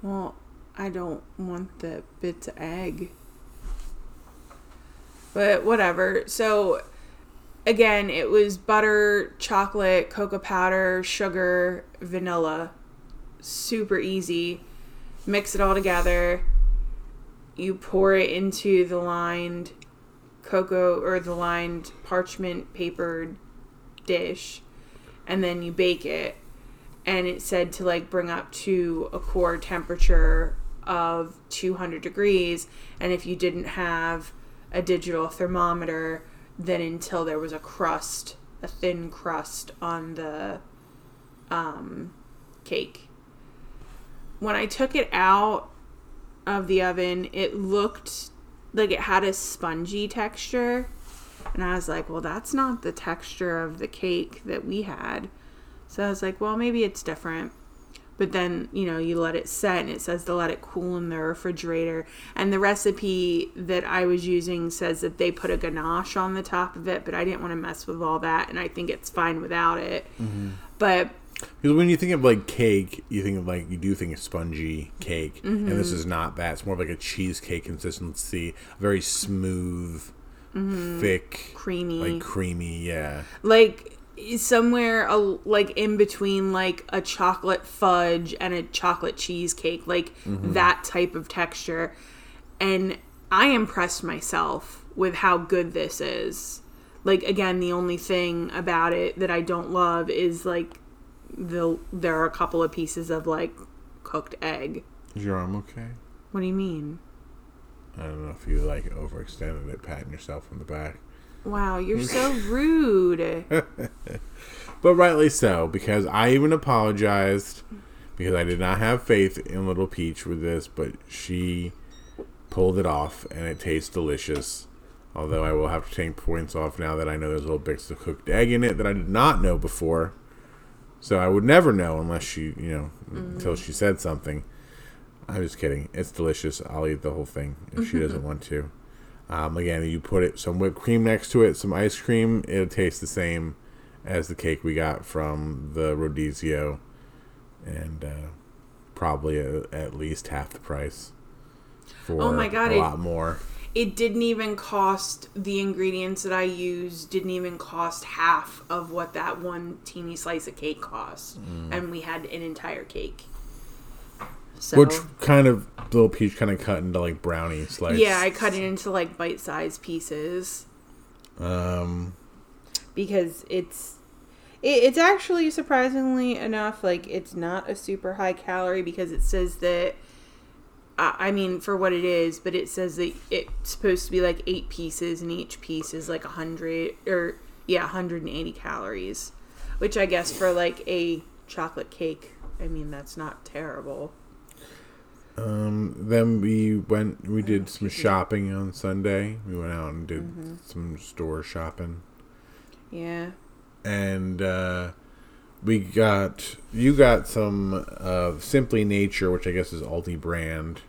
well, I don't want the bit to egg, but whatever. So again, it was butter, chocolate, cocoa powder, sugar, vanilla. Super easy. Mix it all together. you pour it into the lined cocoa or the lined parchment papered dish and then you bake it and it said to like bring up to a core temperature of 200 degrees and if you didn't have a digital thermometer then until there was a crust a thin crust on the um, cake. When i took it out of the oven it looked like it had a spongy texture. And i was like well that's not the texture of the cake that we had. So I was like, well, maybe it's different. But then, you know, you let it set and it says to let it cool in the refrigerator. And the recipe that I was using says that they put a ganache on the top of it, but I didn't want to mess with all that. And I think it's fine without it. But Because when you think of like cake, you think of like you do think of spongy cake, and this Mm-hmm. is not that. It's more of like a cheesecake consistency, very smooth, thick, Mm-hmm. creamy. like creamy. Yeah, like somewhere a, like in between like a chocolate fudge and a chocolate cheesecake like mm-hmm. that type of texture. And i impressed myself with how good this is. Like again the only thing about it that i don't love is like the there are a couple of pieces of like cooked egg. Is your arm okay? what do you mean? I don't know if you like overextended it, patting yourself on the back. Wow you're so rude But rightly so, because I even apologized because I did not have faith in Little Peach with this, but she pulled it off and it tastes delicious. Although I will have to take points off now that I know there's little bits of cooked egg in it that I did not know before. So I would never know unless she, you know, until she said something. I'm just kidding. It's delicious. I'll eat the whole thing if she doesn't want to. Um, again, you put it some whipped cream next to it, some ice cream. It'll taste the same as the cake we got from the Rodizio, and uh, probably a, at least half the price. For Oh my God, a it- lot more. it didn't even cost the ingredients that I used didn't even cost half of what that one teeny slice of cake cost, and we had an entire cake. So Which kind of little peach kind of cut into like brownie slices. yeah, I cut it into like bite-sized pieces Um, because it's it, it's actually surprisingly enough like it's not a super high calorie because it says that I I mean, for what it is, but it says that it's supposed to be like eight pieces, and each piece is like a hundred or yeah, 180 calories, which I guess for like a chocolate cake, I mean that's not terrible. Um, then we went. We did some shopping on Sunday. We went out and did Mm-hmm. some store shopping. Yeah, and uh, we got you got some uh, Simply Nature, which I guess is Aldi brand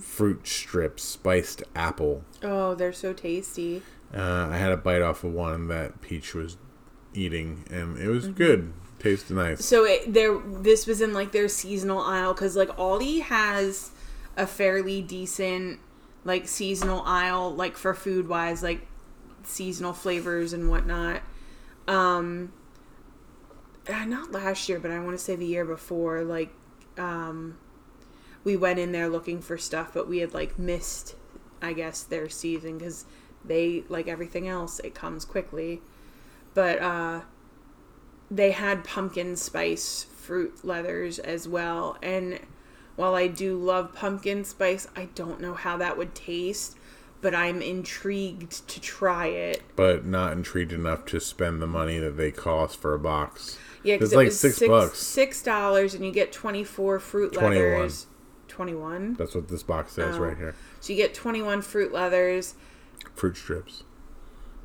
fruit strips, spiced apple. oh, they're so tasty. Uh, I had a bite off of one that Peach was eating, and it was good. Tasted nice. So it, there, this was in like their seasonal aisle because like Aldi has a fairly decent like seasonal aisle, like for food wise, like seasonal flavors and whatnot. Um, uh, not last year, but I want to say the year before. Like, um, we went in there looking for stuff, but we had like missed, I guess, their season because they like everything else, it comes quickly. But uh, they had pumpkin spice fruit leathers as well. And while I do love pumpkin spice, I don't know how that would taste, but I'm intrigued to try it. But not intrigued enough to spend the money that they cost for a box. Yeah, because It's it like six six bucks. Six dollars, and you get twenty four fruit 21. leathers. Twenty one. That's what this box says Oh. right here. So you get twenty one fruit leathers. Fruit strips.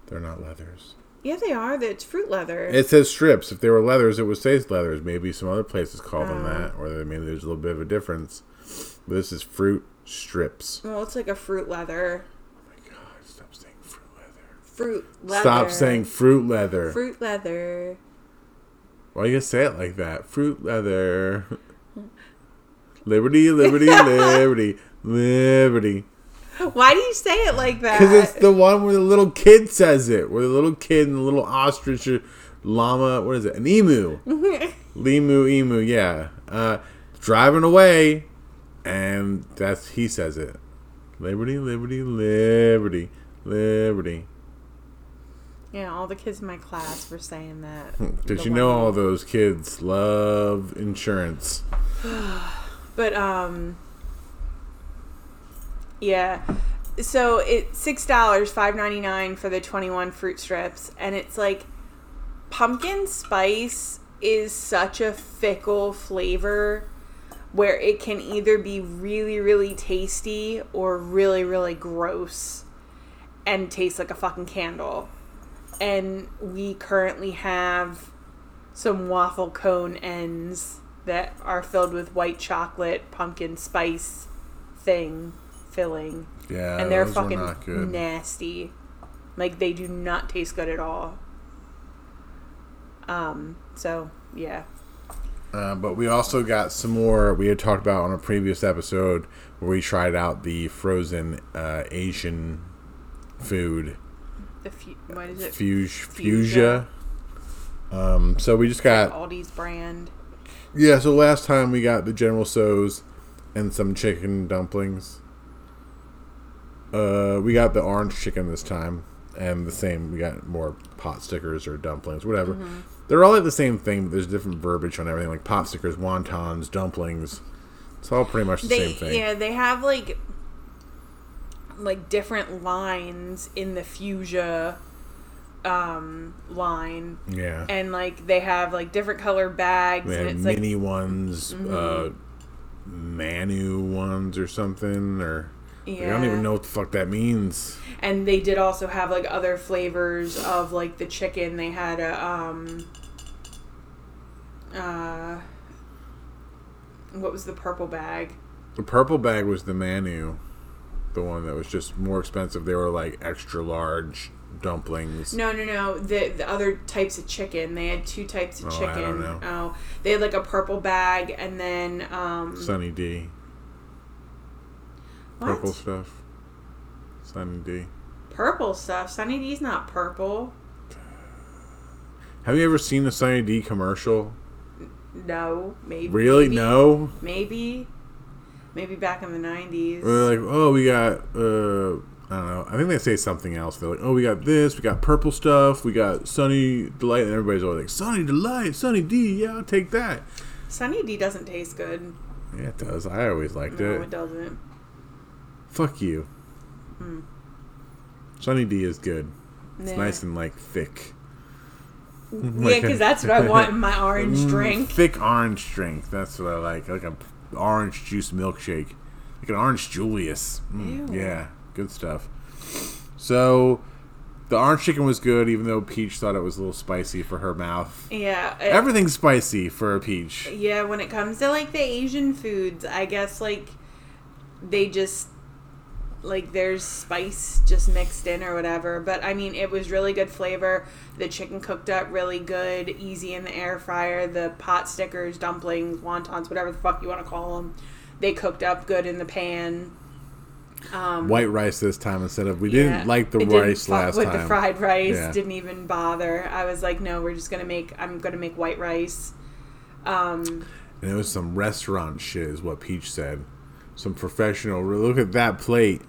They're not leathers. Yeah, they are. It's fruit leather. It says strips. If they were leathers, it would say leathers. Maybe some other places call them Oh. that, or maybe there's a little bit of a difference. But this is fruit strips. well, it's like a fruit leather. Oh my god! Stop saying fruit leather. Fruit leather. Stop saying fruit leather. fruit leather. Why you say it like that? Fruit leather. Liberty, liberty, liberty, liberty. Why do you say it like that? Because it's the one where the little kid says it, where the little kid and the little ostrich or llama, what is it? An emu. Limu, emu, yeah. Uh, driving away, and that's he says it. Liberty, liberty, liberty, liberty. Yeah, all the kids in my class were saying that. Did you know all those kids love insurance? But um Yeah. So it's six dollars, five ninety nine for the twenty one fruit strips, and it's like pumpkin spice is such a fickle flavor where it can either be really, really tasty or really, really gross and taste like a fucking candle. And we currently have some waffle cone ends that are filled with white chocolate pumpkin spice thing filling Yeah, and they're fucking nasty like they do not taste good at all um so yeah Uh, but we also got some more. We had talked about on a previous episode where we tried out the frozen uh, Asian food, the fu- what is it Fuge. Fusia. Um, so we just got aldi's brand yeah. So last time we got the General Tso's and some chicken dumplings. Uh, we got the orange chicken this time, and the same. We got more pot stickers or dumplings, whatever. Mm-hmm. They're all like the same thing, but there's different verbiage on everything, like pot stickers, wontons, dumplings. It's all pretty much the they same thing. yeah they have like like different lines in the Fusia um line Yeah. and like they have like different color bags They and have it's like mini ones, Mm-hmm. uh, Manu ones or something, or I don't even know what the fuck that means. and they did also have like other flavors of like the chicken they had a um uh what was the purple bag The purple bag was the Manu, the one that was just more expensive. They were like extra large dumplings. no no no the the other types of chicken they had two types of Oh, I chicken don't know. oh they had like a purple bag and then um Sunny D, what? purple stuff. Sunny D. purple stuff sunny d's not purple Have you ever seen a Sunny D commercial? no maybe Really? maybe, No. maybe maybe back in the 90s They're like, oh, we got, uh, I don't know. I think they say something else. They're like, oh, we got this, we got purple stuff, we got Sunny Delight, and everybody's always like, Sunny Delight, Sunny D, yeah, I'll take that. sunny d doesn't taste good Yeah, it does. I always liked no it. it doesn't Fuck you. Sunny D is good. It's Nah. nice and like thick. Yeah, because that's what I want in my orange Mm, drink. Thick orange drink. That's what I like. Like a orange juice milkshake. Like an orange Julius. Mm, yeah, good stuff. So the orange chicken was good, even though Peach thought it was a little spicy for her mouth. Yeah. it- Everything's spicy for a Peach. yeah, when it comes to like the Asian foods, I guess like they just like there's spice just mixed in or whatever. But I mean, it was really good flavor. The chicken cooked up really good, easy in the air fryer. The pot stickers, dumplings, wontons, whatever the fuck you want to call them, they cooked up good in the pan. Um, White rice this time instead of we Yeah. didn't like the rice last with time. the fried rice. Yeah. Didn't even bother. I was like, no, we're just gonna make. I'm gonna make white rice. Um, And it was some restaurant shit, is what Peach said. Some professional. Look at that plate.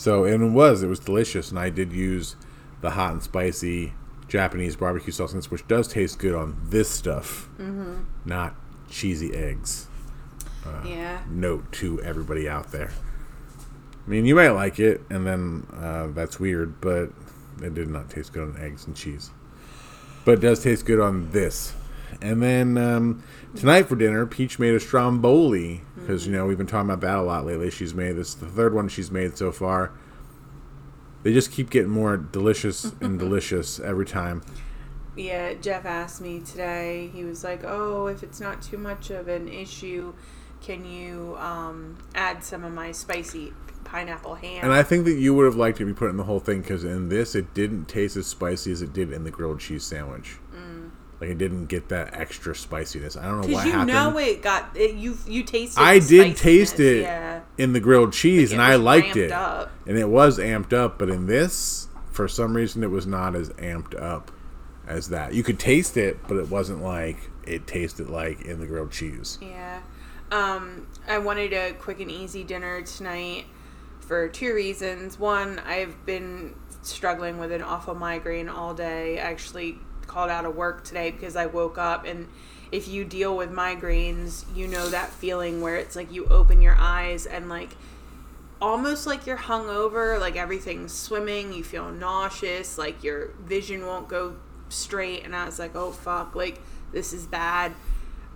So, and it was. It was delicious. And I did use the hot and spicy Japanese barbecue sauce, which does taste good on this stuff, mm-hmm. not cheesy eggs. Uh, yeah. Note to everybody out there. I mean, you might like it, and then uh, that's weird, but it did not taste good on eggs and cheese. But it does taste good on this. And then um, tonight for dinner, Peach made a stromboli because you know we've been talking about that a lot lately. She's made this the third one she's made so far. They just keep getting more delicious and delicious every time. Yeah, Jeff asked me today. He was like, "Oh, if it's not too much of an issue, can you um, add some of my spicy pineapple ham?" And I think that you would have liked it if you put in the whole thing because in this it didn't taste as spicy as it did in the grilled cheese sandwich. Like it didn't get that extra spiciness. I don't know what you happened. know it got it, you you tasted. I did taste it Yeah. in the grilled cheese, and I liked it, up. and it was amped up. But in this, for some reason, it was not as amped up as that. You could taste it, but it wasn't like it tasted like in the grilled cheese. Yeah. Um, I wanted a quick and easy dinner tonight for two reasons. One, I've been struggling with an awful migraine all day. I actually called out of work today because I woke up and if you deal with migraines, you know that feeling where it's like you open your eyes and like almost like you're hungover, like everything's swimming, you feel nauseous, like your vision won't go straight and I was like, "Oh fuck, like this is bad."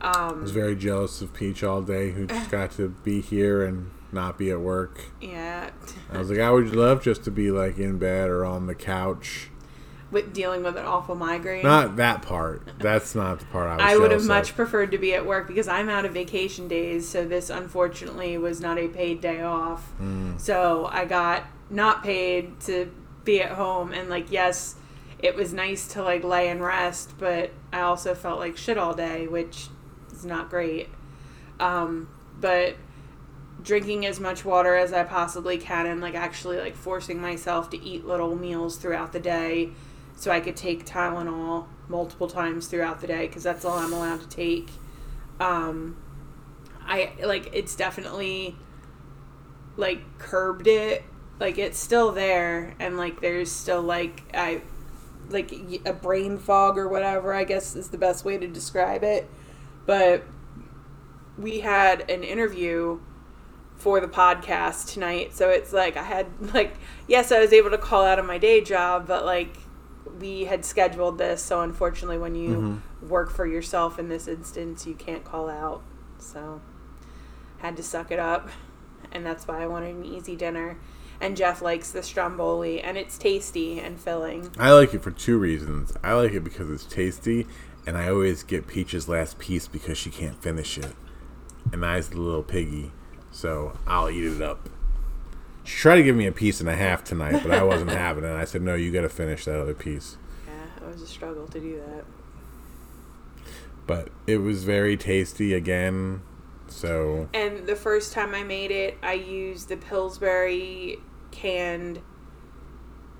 Um, I was very jealous of Peach all day, who just got to be here and not be at work. Yeah. I was like, I would love just to be like in bed or on the couch. With dealing with an awful migraine. Not that part. That's not the part I was. I would have much of. preferred to be at work because I'm out of vacation days, so this unfortunately was not a paid day off. Mm. So I got not paid to be at home and like yes, it was nice to like lay and rest, but I also felt like shit all day, which is not great. Um, but drinking as much water as I possibly can and like actually like forcing myself to eat little meals throughout the day so I could take Tylenol multiple times throughout the day because that's all I'm allowed to take. Um, I like it's definitely like curbed it. Like it's still there and like there's still like I like a brain fog or whatever, I guess is the best way to describe it. But we had an interview for the podcast tonight. So it's like I had like yes, I was able to call out of my day job, but like we had scheduled this, so unfortunately when you mm-hmm. work for yourself in this instance, you can't call out. So had to suck it up. And that's why I wanted an easy dinner. And Jeff likes the stromboli and it's tasty and filling. I like it for two reasons. I like it because it's tasty, and I always get Peach's last piece because she can't finish it. And I's the little piggy, so I'll eat it up. She tried to give me a piece and a half tonight, but I wasn't having it. I said, "No, you got to finish that other piece." Yeah, it was a struggle to do that. But it was very tasty again. So And the first time I made it, I used the Pillsbury canned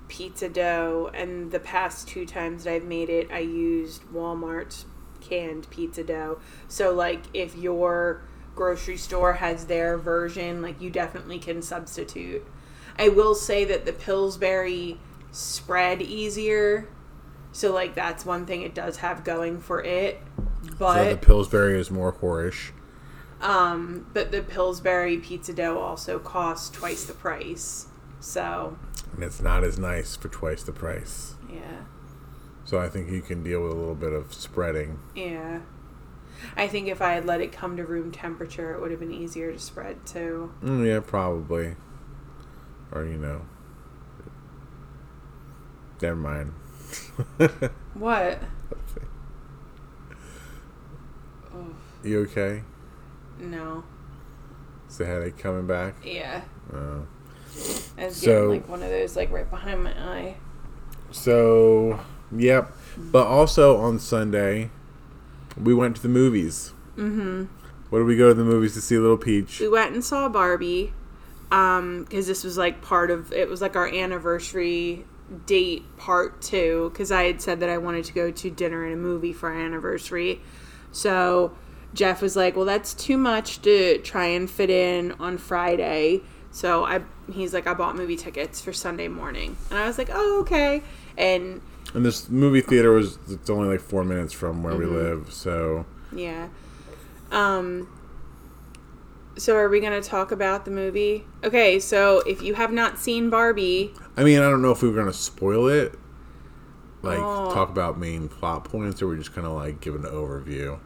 pizza dough. And the past two times that I've made it, I used Walmart's canned pizza dough. So, like, if your grocery store has their version, like, you definitely can substitute. I will say that the Pillsbury spread easier. So, like, that's one thing it does have going for it. But so the Pillsbury is more whorish. um, but the Pillsbury pizza dough also costs twice the price. So, and it's not as nice for twice the price. yeah. So I think you can deal with a little bit of spreading. Yeah. I think if I had let it come to room temperature, it would have been easier to spread too. Mm, yeah, probably. Or you know, never mind. What? you okay? No. Is the headache coming back? Yeah. Uh, I was So- getting like one of those like right behind my eye. so, yep. But also on Sunday, we went to the movies. Mm-hmm. What did we go to the movies to see? Little Peach. We went and saw Barbie. Um, because this was like part of it was like our anniversary date part two. Because I had said that I wanted to go to dinner and a movie for our anniversary. So Jeff was like, "Well, that's too much to try and fit in on Friday." So I, he's like, "I bought movie tickets for Sunday morning," and I was like, "Oh, okay." And And this movie theater was it's only like four minutes from where we live, so Yeah. Um so are we going to talk about the movie? Okay, so if you have not seen Barbie, I mean, I don't know if we were gonna spoil it, like Oh. talk about main plot points, or we're just gonna like give an overview,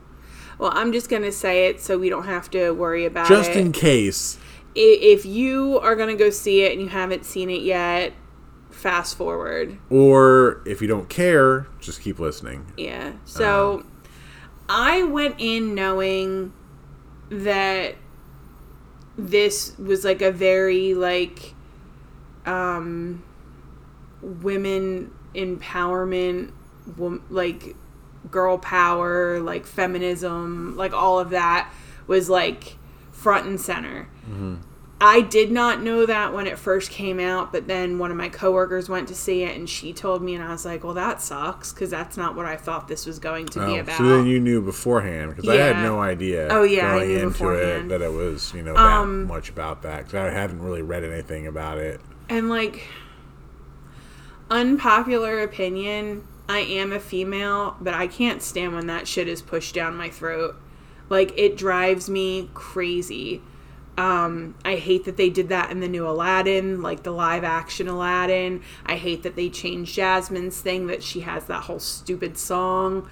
well, I'm just going to say it so we don't have to worry about just it. in case. If you are going to go see it and you haven't seen it yet, fast forward. Or if you don't care, just keep listening. Yeah. So I went in knowing that this was like a very like um women empowerment wom- like girl power like feminism like all of that was like front and center I did not know that when it first came out, but then one of my coworkers went to see it and she told me, and I was like, well, that sucks because that's not what I thought this was going to be Oh, about. so then you knew beforehand because I had no idea. Oh, yeah, I going into beforehand. it that it was you know that Um, much about that because I haven't really read anything about it. And like unpopular opinion, I am a female, but I can't stand when that shit is pushed down my throat. Like it drives me crazy. Um, I hate that they did that in the new Aladdin, like the live action Aladdin. I hate that they changed Jasmine's thing that she has that whole stupid song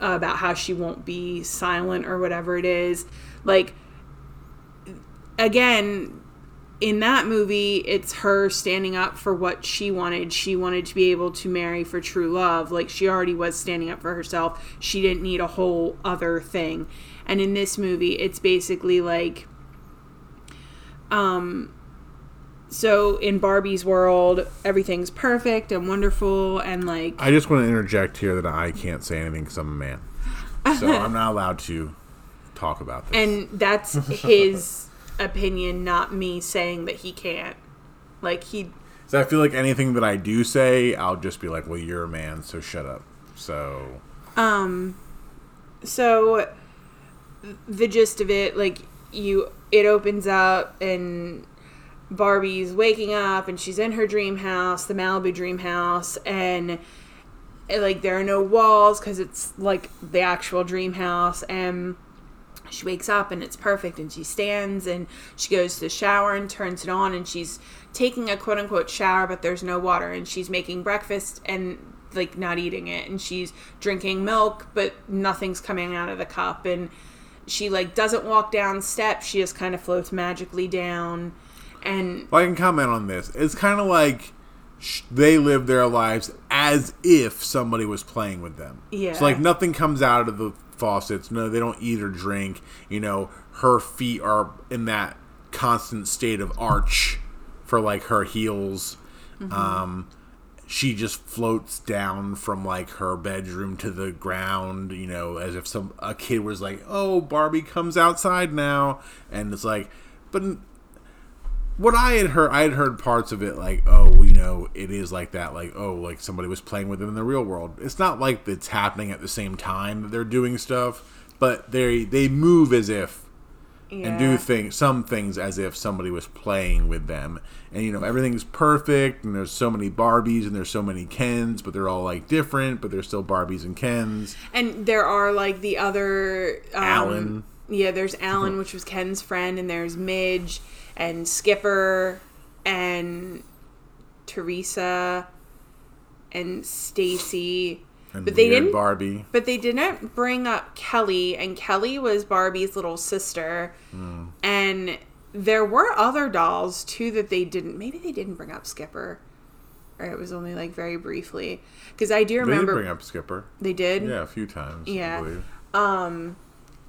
about how she won't be silent or whatever it is. Like again, in that movie, it's her standing up for what she wanted. She wanted to be able to marry for true love. Like she already was standing up for herself. She didn't need a whole other thing. And in this movie, it's basically like um so in Barbie's world, everything's perfect and wonderful and like I just want to interject here that I can't say anything because I'm a man, so I'm not allowed to talk about this. and that's his opinion, not me saying that he can't. Like he so I feel like anything that I do say, I'll just be like, "Well, you're a man, so shut up." So Um. so the gist of it like you it opens up and barbie's waking up and she's in her dream house the malibu dream house and like there are no walls because it's like the actual dream house and she wakes up and it's perfect and she stands and she goes to the shower and turns it on and she's taking a quote unquote shower but there's no water and she's making breakfast and like not eating it and she's drinking milk but nothing's coming out of the cup and she like doesn't walk down steps she just kind of floats magically down and Well, I can comment on this. It's kind of like sh- they live their lives as if somebody was playing with them. Yeah. So like nothing comes out of the faucets. No, they don't eat or drink. You know, her feet are in that constant state of arch for like her heels. Um, she just floats down from like her bedroom to the ground. You know, as if some a kid was like, "Oh, Barbie comes outside now," and it's like, but what I had heard, I had heard parts of it like, oh, you know, it is like that, like, oh, like somebody was playing with them in the real world. It's not like it's happening at the same time that they're doing stuff, but they they move as if and do things, some things as if somebody was playing with them. And you know, everything's perfect, and there's so many Barbies and there's so many Kens, but they're all like different, but they're still Barbies and Kens. And there are like the other um, Allan. Yeah, there's Allan, which was Ken's friend, and there's Midge and Skipper and Teresa and Stacy. And But they didn't- Barbie. But they didn't bring up Kelly, and Kelly was Barbie's little sister. Hmm. And there were other dolls too that they didn't. Maybe they didn't bring up Skipper, or it was only like very briefly. Because I do They did remember bring up Skipper. they did. Yeah, a few times. Yeah. I believe. Um,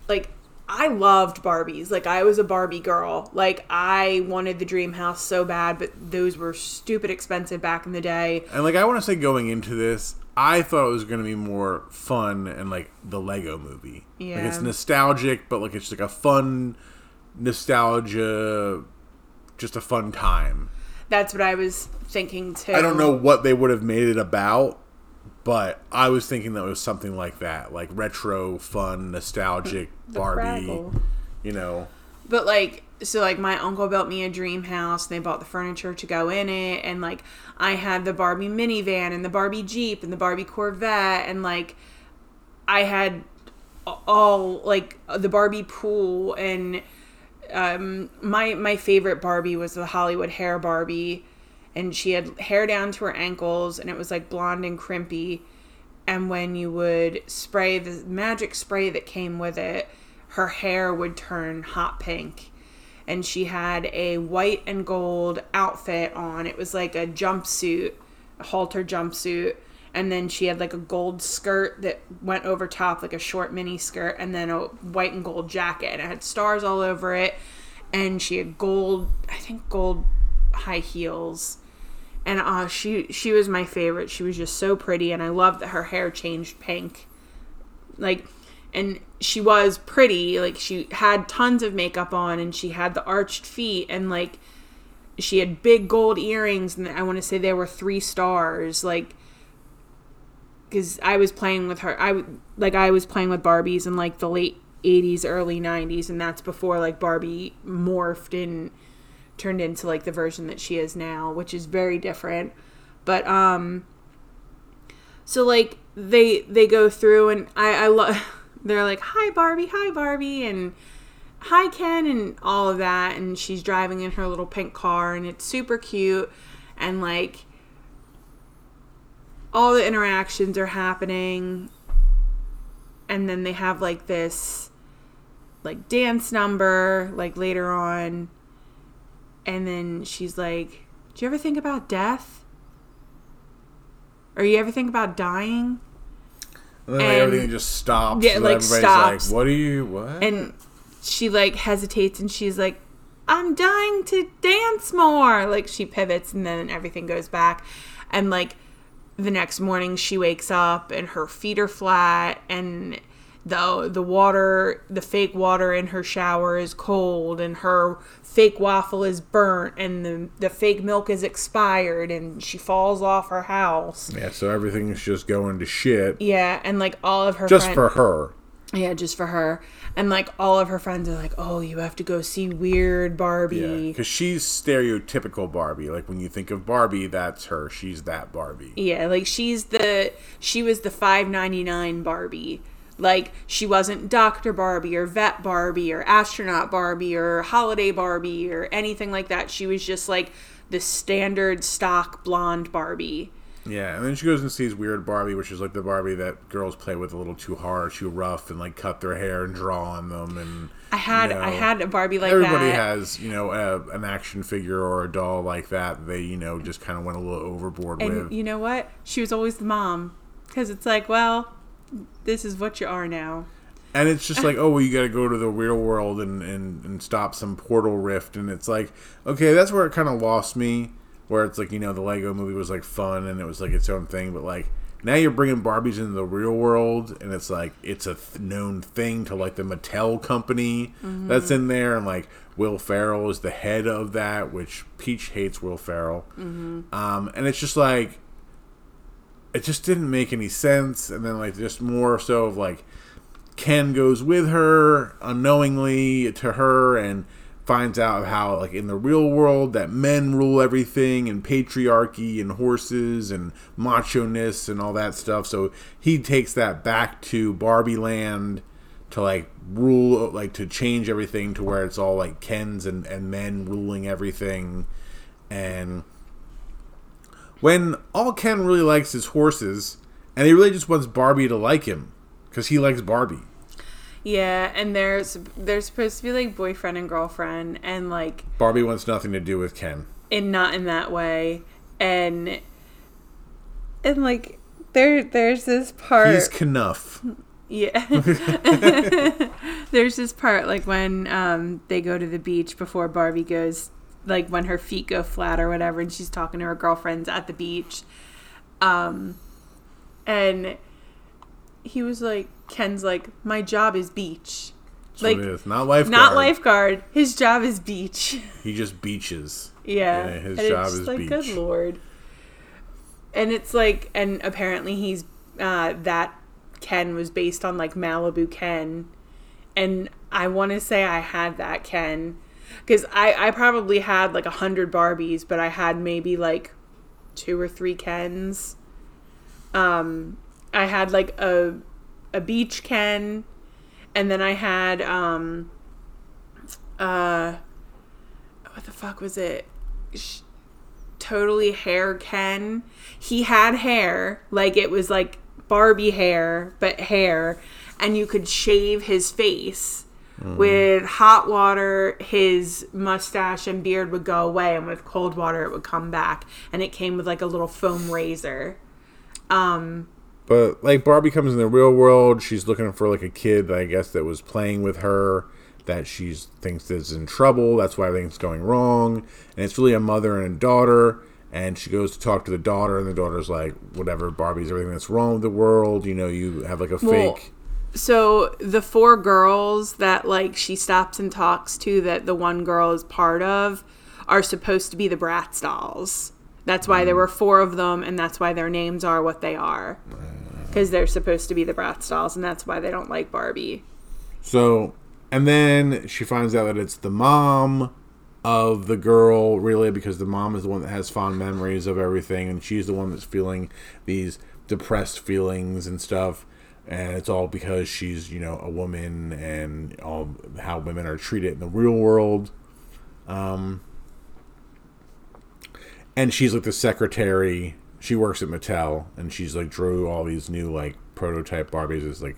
like I loved Barbies. Like I was a Barbie girl. Like I wanted the dream house so bad, but those were stupid expensive back in the day. And like I want to say, going into this, I thought it was going to be more fun and like the Lego Movie. Yeah. like it's nostalgic, but like it's like a fun nostalgia, just a fun time. That's what I was thinking too. I don't know what they would have made it about, but I was thinking that it was something like that, like retro, fun, nostalgic Barbie. Fraggle. You know, But like so like my uncle built me a dream house and they bought the furniture to go in it and like I had the Barbie minivan and the Barbie Jeep and the Barbie Corvette and like I had all like the Barbie pool and um my my favorite Barbie was the Hollywood hair Barbie and she had hair down to her ankles and it was like blonde and crimpy. And when you would spray the magic spray that came with it her hair would turn hot pink. And she had a white and gold outfit on. It was like a jumpsuit a halter jumpsuit and then she had like a gold skirt that went over top like a short mini skirt and then a white and gold jacket and it had stars all over it and she had gold i think gold high heels and uh, she she was my favorite. She was just so pretty, and I loved that her hair changed pink. Like and she was pretty like she had tons of makeup on and she had the arched feet and like she had big gold earrings and i want to say there were three stars like because i was playing with her i w- like i was playing with barbies in like the late 80s early 90s and that's before like barbie morphed and turned into like the version that she is now which is very different. But um so like they they go through and i i love they're like hi barbie hi barbie and hi ken and all of that and she's driving in her little pink car and it's super cute and like all the interactions are happening and then they have like this like dance number like later on and then she's like do you ever think about death or you ever think about dying And then like, And- everything just stops. Yeah, and like, everybody's stops. like, "What are you? What?" and she like hesitates and she's like i'm dying to dance more like she pivots and then everything goes back and like the next morning she wakes up and her feet are flat and the the water the fake water in her shower is cold and her fake waffle is burnt and the, the fake milk is expired and she falls off her house yeah, so everything's just going to shit yeah and like all of her just friend- for her. Yeah, just for her. And like all of her friends are like, "Oh, you have to go see Weird Yeah, Barbie." because she's stereotypical Barbie. Like when you think of Barbie, that's her. She's that Barbie. Yeah, like she's the she was the 5.99 Barbie. Like she wasn't Dr. Barbie or Vet Barbie or Astronaut Barbie or Holiday Barbie or anything like that. She was just like the standard stock blonde Barbie. Yeah, and then she goes and sees Weird Barbie, which is like the Barbie that girls play with a little too hard, too rough, and like cut their hair and draw on them. And I had you know, I had a Barbie like everybody that. has you know a, an action figure or a doll like that. They you know just kind of went a little overboard and with. you know what? She was always the mom cuz it's like, well, this is what you are now. And it's just like, oh, well, you got to go to the real world and, and, and stop some portal rift. And it's like, okay, that's where it kind of lost me. Where it's like, you know, the Lego movie was like fun and it was like its own thing. But like, now you're bringing Barbies into the real world. And it's like, it's a th- known thing to like the Mattel company that's in there. And like, Will Ferrell is the head of that, which Peach hates Will Ferrell. Um, and it's just like, it just didn't make any sense. And then like, just more so of like, Ken goes with her unknowingly to her and finds out how like in the real world that men rule everything and patriarchy and horses and macho-ness and all that stuff. So he takes that back to barbie land to like rule like to change everything to where it's all like kens and, and men ruling everything. And when all ken really likes is horses and he really just wants barbie to like him because he likes barbie Yeah, and there's they're supposed to be like boyfriend and girlfriend and like Barbie wants nothing to do with Ken. and not in that way and and like there there's this part He's Kenough. yeah there's this part like when um they go to the beach before barbie goes like when her feet go flat or whatever and she's talking to her girlfriends at the beach um and he was like ken's like my job is beach That's like it is. Not lifeguard. not lifeguard his job is beach He just beaches. Yeah, Yeah, his and job it's is like, beach. Good lord. And it's like, and apparently he's uh, that Ken was based on like Malibu Ken, and I want to say I had that Ken because I I probably had like a hundred Barbies, but I had maybe like two or three Kens. Um, I had like a a beach Ken, and then I had um uh what the fuck was it? Sh- totally hair Ken. He had hair, like it was like Barbie hair, but hair, and you could shave his face. With hot water, his mustache and beard would go away, and with cold water, it would come back. And it came with like a little foam razor. Um, But like Barbie comes in the real world, she's looking for like a kid I guess that was playing with her that she thinks is in trouble. That's why everything's going wrong, and it's really a mother and a daughter. And she goes to talk to the daughter, and the daughter's like, "Whatever, Barbie's everything that's wrong with the world. You know, you have like a Well, fake so the four girls that like she stops and talks to that the one girl is part of are supposed to be the Bratz dolls. That's why there mm. were four of them, and that's why their names are what they are. Because they're supposed to be the Bratz dolls, and that's why they don't like Barbie. So, and then she finds out that it's the mom of the girl, really, because the mom is the one that has fond memories of everything, and she's the one that's feeling these depressed feelings and stuff. And it's all because she's, you know, a woman and all how women are treated in the real world. Um, and she's like the secretary. She works at Mattel, and she's like drew all these new like prototype Barbies as like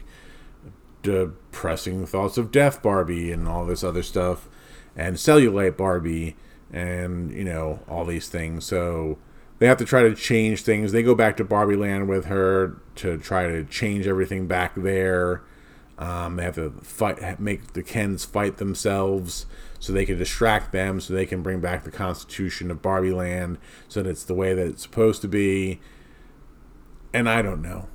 depressing thoughts of death Barbie and all this other stuff, and cellulite Barbie, and you know all these things. So they have to try to change things. They go back to Barbie Land with her to try to change everything back there. Um, they have to fight, make the Kens fight themselves so they can distract them, so they can bring back the Constitution of Barbie Land, so that it's the way that it's supposed to be. And I don't know.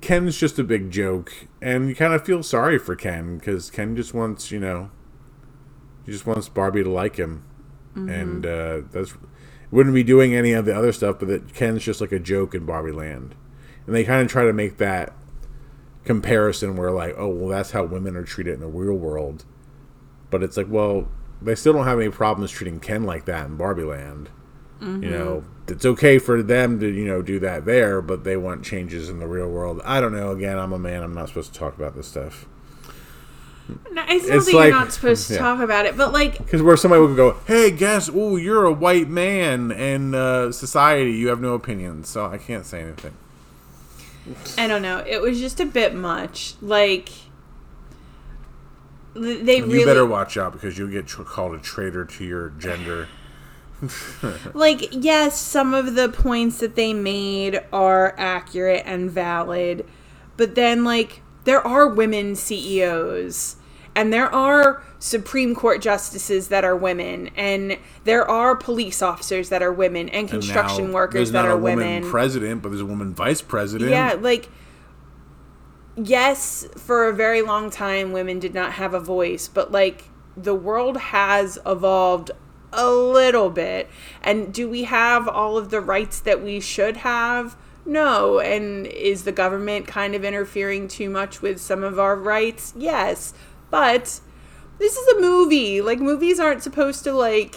Ken's just a big joke, and you kind of feel sorry for Ken because Ken just wants, you know, he just wants Barbie to like him, and uh, that's wouldn't be doing any of the other stuff, but that Ken's just like a joke in Barbie Land, and they kind of try to make that comparison where like, oh well, that's how women are treated in the real world, but it's like, well, they still don't have any problems treating Ken like that in Barbie Land. You know, it's okay for them to you know do that there, but they want changes in the real world. I don't know. Again, I'm a man. I'm not supposed to talk about this stuff No, it's not It's that like- you're not supposed to yeah. talk about it, but like, because where somebody would go, "Hey, guess, oh, you're a white man in uh, society. You have no opinions, so I can't say anything." I don't know. It was just a bit much. Like, they You really better watch out because you'll get called a traitor to your gender. like yes some of the points that they made are accurate and valid but then like there are women ceos and there are supreme court justices that are women and there are police officers that are women and And construction now, workers there's that not are a woman women president, but there's a woman vice president. yeah like yes for a very long time women did not have a voice but like the world has evolved a little bit. And do we have all of the rights that we should have? No. And is the government kind of interfering too much with some of our rights? Yes. But this is a movie. Like movies aren't supposed to like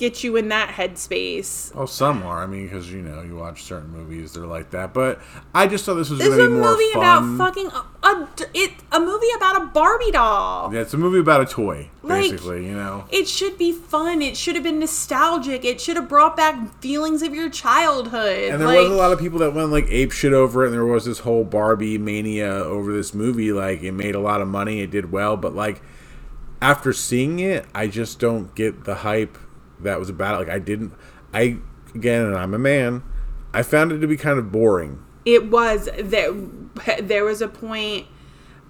get you in that headspace Oh, some are. I mean, because you know, you watch certain movies, they're like that. But I just thought this was This going to a be more movie fun. about fucking uh, a, a it a movie about a Barbie doll. yeah, it's a movie about a toy, Like- basically. you know, It should be fun. It should have been nostalgic. It should have brought back feelings of your childhood. And there like, was a lot of people that went like ape shit over it, and there was this whole Barbie mania over this movie. Like it made a lot of money, it did well, but like after seeing it, I just don't get the hype that was about it. Like I didn't. I again, and I'm a man. I found it to be kind of boring. it was there. There was a point,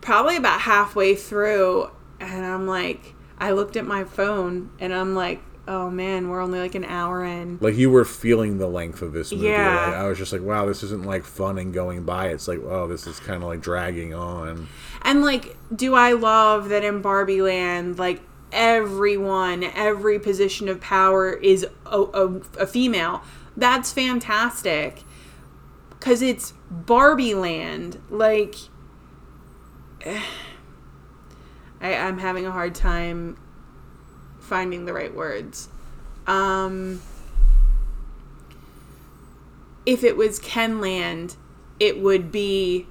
probably about halfway through, and I'm like, I looked at my phone, and I'm like, oh man, we're only like an hour in. Like you were feeling the length of this movie. Yeah. Like, I was just like, wow, this isn't like fun and going by. It's like, oh, this is kind of like dragging on. And like, do I love that in Barbie Land, like everyone, every position of power is a, a, a female? That's fantastic. Cause it's Barbie Land. Like, I, I'm having a hard time finding the right words. Um, if it was Ken Land, it would be,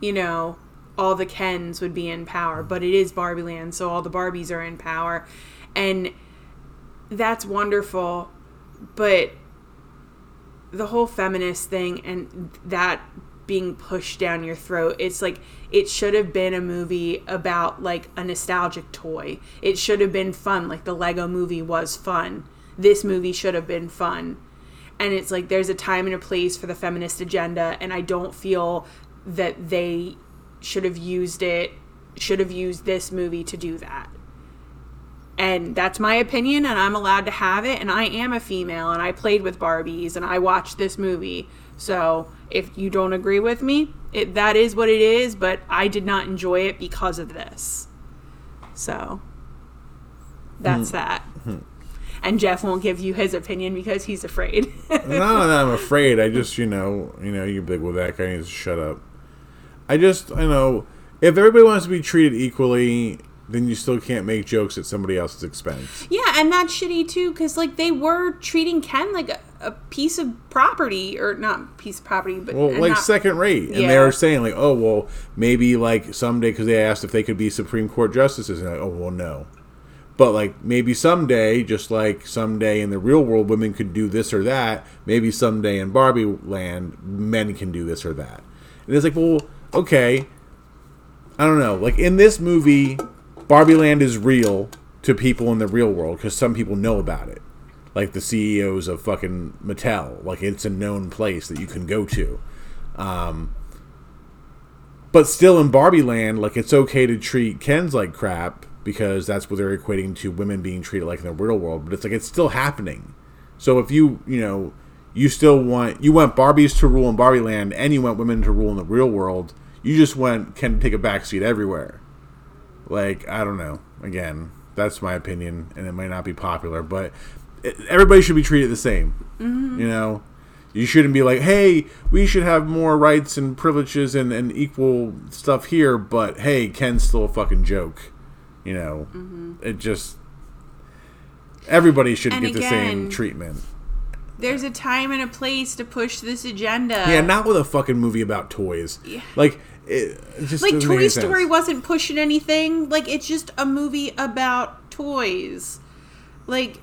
you know, all the Kens would be in power, but it is Barbie Land, so all the Barbies are in power. And that's wonderful, but the whole feminist thing and that being pushed down your throat, it's like it should have been a movie about like a nostalgic toy. It should have been fun, like the Lego movie was fun. This movie should have been fun. And it's like there's a time and a place for the feminist agenda, and I don't feel that they should have used it, should have used this movie to do that. And that's my opinion, and I'm allowed to have it. And I am a female, and I played with Barbies, and I watched this movie. So if you don't agree with me, it, that is what it is, but I did not enjoy it because of this. So that's Mm. that. And Jeff won't give you his opinion because he's afraid. no, that I'm afraid. I just, you know, you know, you're big with that guy needs to shut up. I just, I know, if everybody wants to be treated equally, then you still can't make jokes at somebody else's expense. yeah, and that's shitty too, because like they were treating Ken like a, a piece of property, or not piece of property, but Well, like not- second rate, and they were saying like, oh, well, maybe like someday because they asked if they could be Supreme Court justices, and like, oh, well, no. But like maybe someday, just like someday in the real world, women could do this or that. Maybe someday in Barbie Land, men can do this or that. And it's like, well, okay. I don't know. Like in this movie, Barbie Land is real to people in the real world because some people know about it. Like the CEOs of fucking Mattel. Like it's a known place that you can go to. Um, but still in Barbie Land, like it's okay to treat Kens like crap because that's what they're equating to women being treated like in the real world. But it's like it's still happening. So if you, you know, you still want you want Barbies to rule in Barbie Land and you want women to rule in the real world, you just went Ken take a backseat everywhere. Like I don't know. Again, that's my opinion, and it might not be popular, but it, everybody should be treated the same. Mm-hmm. You know, you shouldn't be like, hey, we should have more rights and privileges and, and equal stuff here, but hey, Ken's still a fucking joke. You know, mm-hmm. it just everybody should And get the same treatment. There's a time and a place to push this agenda. Yeah, not with a fucking movie about toys. Like, it, just like Toy Story wasn't pushing anything. Like it's just a movie about toys. Like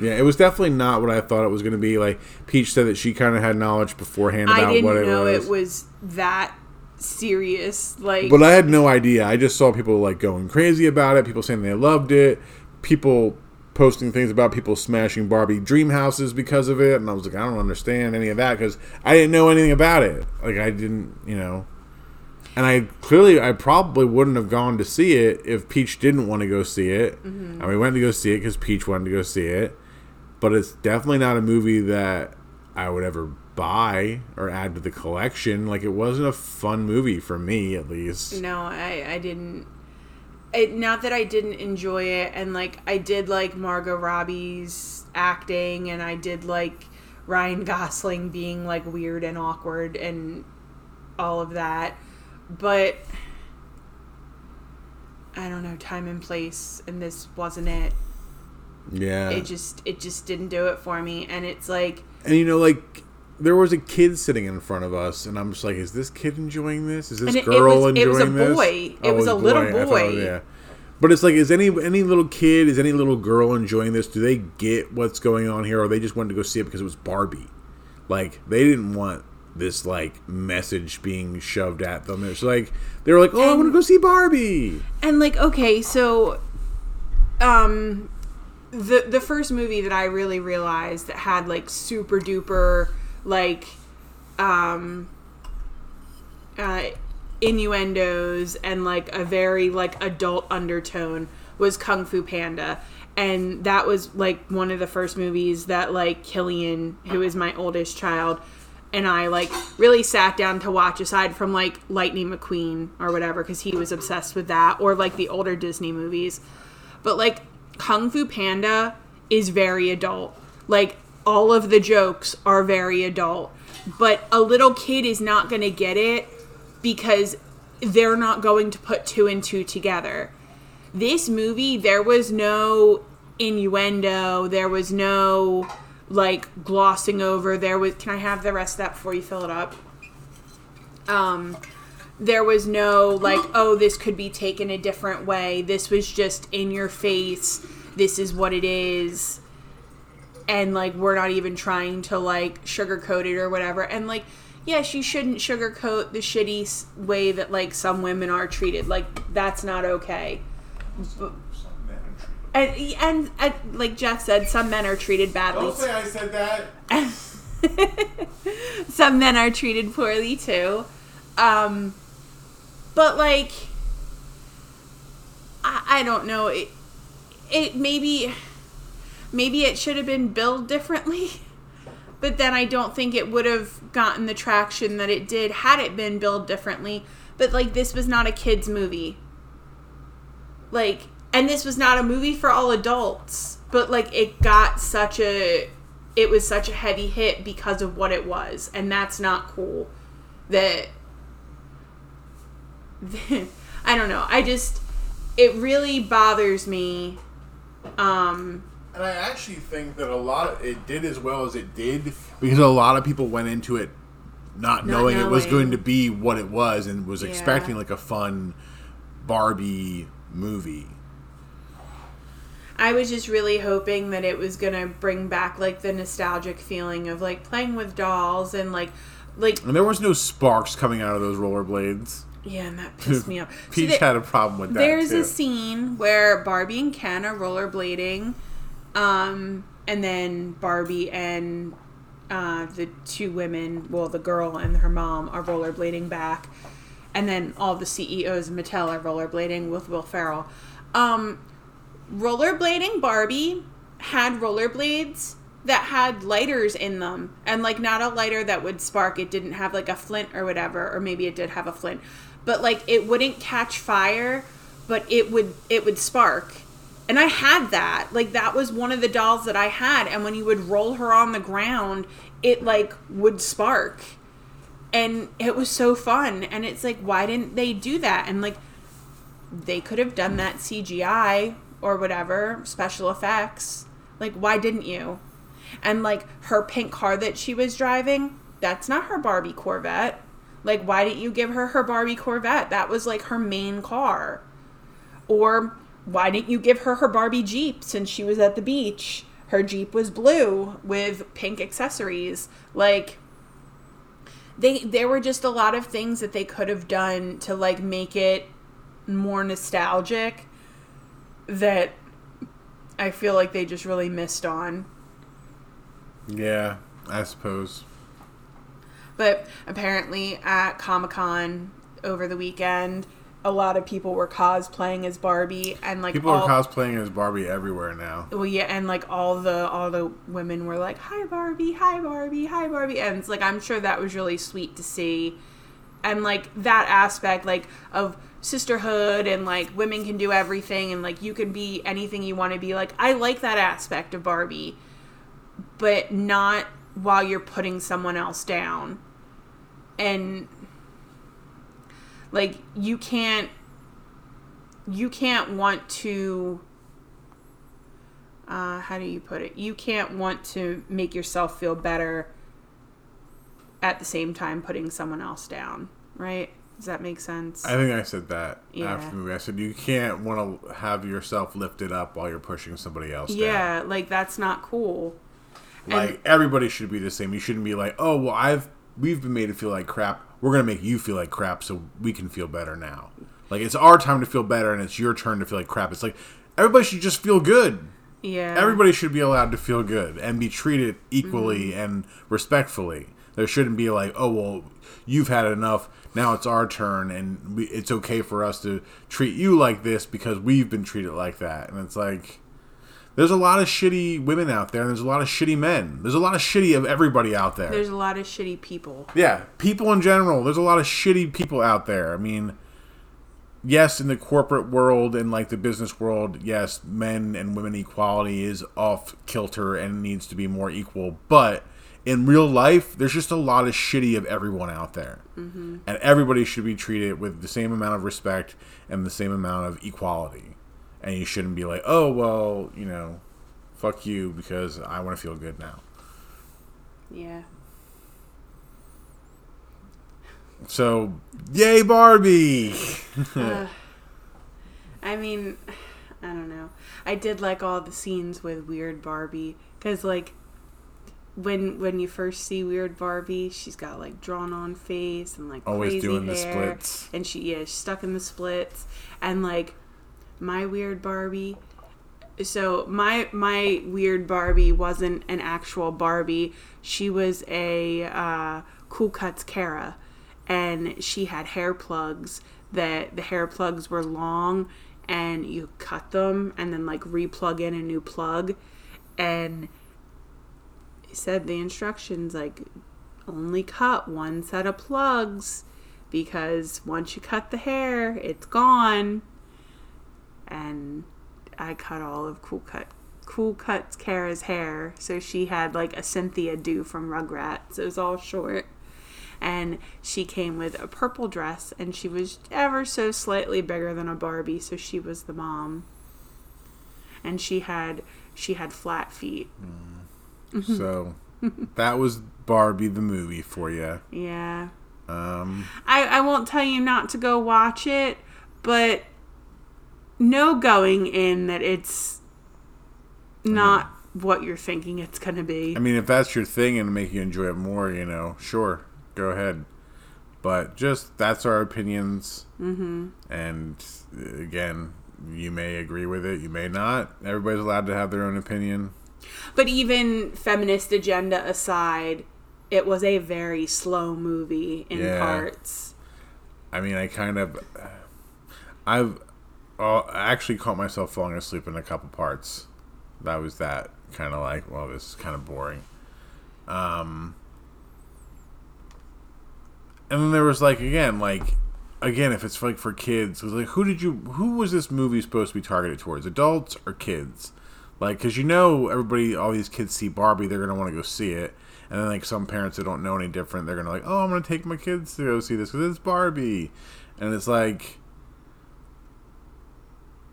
Yeah, it was definitely not what I thought it was going to be. Like Peach said that she kind of had knowledge beforehand about I didn't what it know was. it was that serious. Like But I had no idea. I just saw people like going crazy about it. People saying they loved it. People posting things about people smashing Barbie dream houses because of it, and I was like, I don't understand any of that because I didn't know anything about it. Like I didn't, you know. And I clearly, I probably wouldn't have gone to see it if Peach didn't want to go see it, mm-hmm. and we went to go see it because Peach wanted to go see it. But it's definitely not a movie that I would ever buy or add to the collection. Like it wasn't a fun movie for me, at least. no, I I didn't. It, not that I didn't enjoy it, and like I did like Margot Robbie's acting, and I did like Ryan Gosling being like weird and awkward and all of that, but I don't know time and place, and this wasn't it. Yeah. It just it just didn't do it for me, and it's like and you know, like there was a kid sitting in front of us, and I'm just like, is this kid enjoying this? Is this it- it girl was- it enjoying was a this? boy. It Oh, was a little I thought boy. yeah. But it's like, is any any little kid, is any little girl enjoying this? Do they get what's going on here, or they just wanted to go see it because it was Barbie? Like they didn't want this like message being shoved at them. It's like they were like, oh, I want to go see Barbie. and like okay so um the the first movie that i really realized that had like super duper like um uh innuendos and like a very like adult undertone was kung fu panda and that was like one of the first movies that like killian who is my oldest child and I like really sat down to watch aside from like Lightning McQueen or whatever because he was obsessed with that or like the older Disney movies. But like Kung Fu Panda is very adult. Like all of the jokes are very adult. But a little kid is not going to get it because they're not going to put two and two together. This movie, there was no innuendo, there was no like glossing over. There was can i have the rest of that before you fill it up? Um there was no like oh this could be taken a different way. This was just in your face. This is what it is. And like we're not even trying to like sugarcoat it or whatever. And like yes you shouldn't sugarcoat the shitty way that like some women are treated. Like that's not okay and, and, and like jeff said some men are treated badly Don't say I said that. some men are treated poorly too. Um, but like, I, I don't know. It, it maybe, maybe it should have been billed differently. but then I don't think it would have gotten the traction that it did had it been billed differently. But like this was not a kids movie. Like and this was not a movie for all adults, but like it got such a it was such a heavy hit because of what it was, and that's not cool. That I don't know. I just it really bothers me. Um, and I actually think that a lot of it did as well as it did because a lot of people went into it not, Not knowing, it was going to be what it was and was Yeah. expecting like a fun Barbie movie. I was just really hoping that it was gonna bring back like the nostalgic feeling of like playing with dolls and like like And there was no sparks coming out of those rollerblades. yeah, and that pissed me off. So Peach had a problem with that There's too. a scene where Barbie and Ken are rollerblading, um, and then Barbie and uh, the two women, well, the girl and her mom, are rollerblading back, and then all the CEOs of Mattel are rollerblading with Will Ferrell. Um, rollerblading Barbie had rollerblades that had lighters in them and like not a lighter that would spark. It didn't have like a flint or whatever or maybe it did have a flint. But like it wouldn't catch fire but it would it would spark. And i had that. Like that was one of the dolls that i had and when you would roll her on the ground it like would spark. And it was so fun and it's like why didn't they do that? And like they could have done that CGI or whatever, special effects. Like, why didn't you? And like her pink car that she was driving, that's not her Barbie Corvette. Like, why didn't you give her her Barbie Corvette? That was like her main car. Or why didn't you give her her Barbie Jeep since she was at the beach? Her Jeep was blue with pink accessories. Like, they there were just a lot of things that they could have done to like make it more nostalgic that I feel like they just really missed on. yeah, I suppose. But apparently at Comic Con over the weekend, a lot of people were cosplaying as Barbie and like People all, are cosplaying as Barbie everywhere now. well yeah and like all the all the women were like hi Barbie hi Barbie hi Barbie and it's like I'm sure that was really sweet to see and like that aspect like of sisterhood and like women can do everything and like you can be anything you want to be. Like I like that aspect of Barbie but not while you're putting someone else down. And like you can't you can't want to uh, how do you put it? You can't want to make yourself feel better at the same time putting someone else down right does that make sense I think I said that Yeah. after the movie. I said you can't want to have yourself lifted up while you're pushing somebody else down. yeah like that's not cool Like And- everybody should be the same. You shouldn't be like, oh well, I've we've been made to feel like crap. We're gonna make you feel like crap so we can feel better now. Like it's our time to feel better, and it's your turn to feel like crap. It's like everybody should just feel good. yeah Everybody should be allowed to feel good and be treated equally Mm-hmm. and respectfully. There shouldn't be like, oh well, you've had enough. Now it's our turn, and we, it's okay for us to treat you like this because we've been treated like that. And it's like, there's a lot of shitty women out there, and there's a lot of shitty men. There's a lot of shitty of everybody out there. there's a lot of shitty people Yeah, people in general. There's a lot of shitty people out there. I mean, yes, in the corporate world and like the business world, yes, men and women equality is off kilter and needs to be more equal. But in real life, there's just a lot of shitty of everyone out there, mm-hmm. and everybody should be treated with the same amount of respect and the same amount of equality. And you shouldn't be like, oh well, you know, fuck you because I want to feel good now. yeah So, yay, Barbie! Uh, I mean, I don't know. I did like all the scenes with Weird Barbie because, like, when when you first see Weird Barbie, she's got like drawn on face and like Always crazy doing the hair, splits. and she yeah she's stuck in the splits, and like my Weird Barbie. So my my Weird Barbie wasn't an actual Barbie. She was a uh, Cool Cuts Kara, and she had hair plugs that the hair plugs were long and you cut them and then like replug in a new plug and said the instructions like only cut one set of plugs because once you cut the hair, it's gone. And I cut all of Cool Cut Cool Cuts Kara's hair, so she had like a Cynthia do from Rugrats. It was all short. And she came with a purple dress, and she was ever so slightly bigger than a Barbie, so she was the mom. And she had she had flat feet. Mm. So that was Barbie the movie for you. Yeah. Um, I, I won't tell you not to go watch it, but no going in that it's not what you're thinking it's going to be. I mean, if that's your thing and make you enjoy it more, you know, sure, go ahead. But just that's our opinions. Mm-hmm. And uh, again, you may agree with it, you may not. Everybody's allowed to have their own opinion. But even feminist agenda aside, it was a very slow movie in Yeah. parts. I mean, I kind of, I've uh, actually caught myself falling asleep in a couple parts. That was that kind of like, well, this is kind of boring. Um, and then there was like again, like again, if it's like for kids, it was like who did you, who was this movie supposed to be targeted towards, adults or kids? Like, because you know, everybody, all these kids see Barbie, they're gonna want to go see it. And then like some parents that don't know any different, they're gonna like, oh, I'm gonna take my kids to go see this because it's Barbie, and it's like.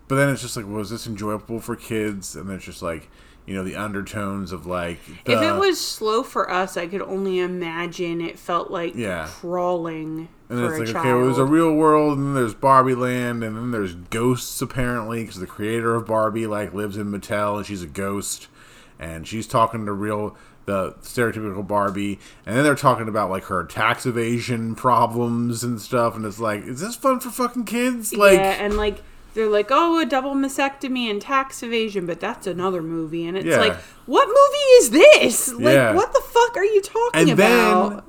But then it's just like, was this enjoyable for kids? And then it's just like, you know, the undertones of like. if it was slow for us, I could only imagine it felt like Yeah. crawling And for it's a like, child. okay, well, there's a real world, and then there's Barbie Land, and then there's ghosts apparently, because the creator of Barbie like lives in Mattel, and she's a ghost, and she's talking to real the stereotypical Barbie, and then they're talking about like her tax evasion problems and stuff, and it's like, is this fun for fucking kids? Like, yeah, and like they're like, oh, a double mastectomy and tax evasion, but that's another movie, and it's Yeah. like, what movie is this? Like, Yeah. what the fuck are you talking and about? then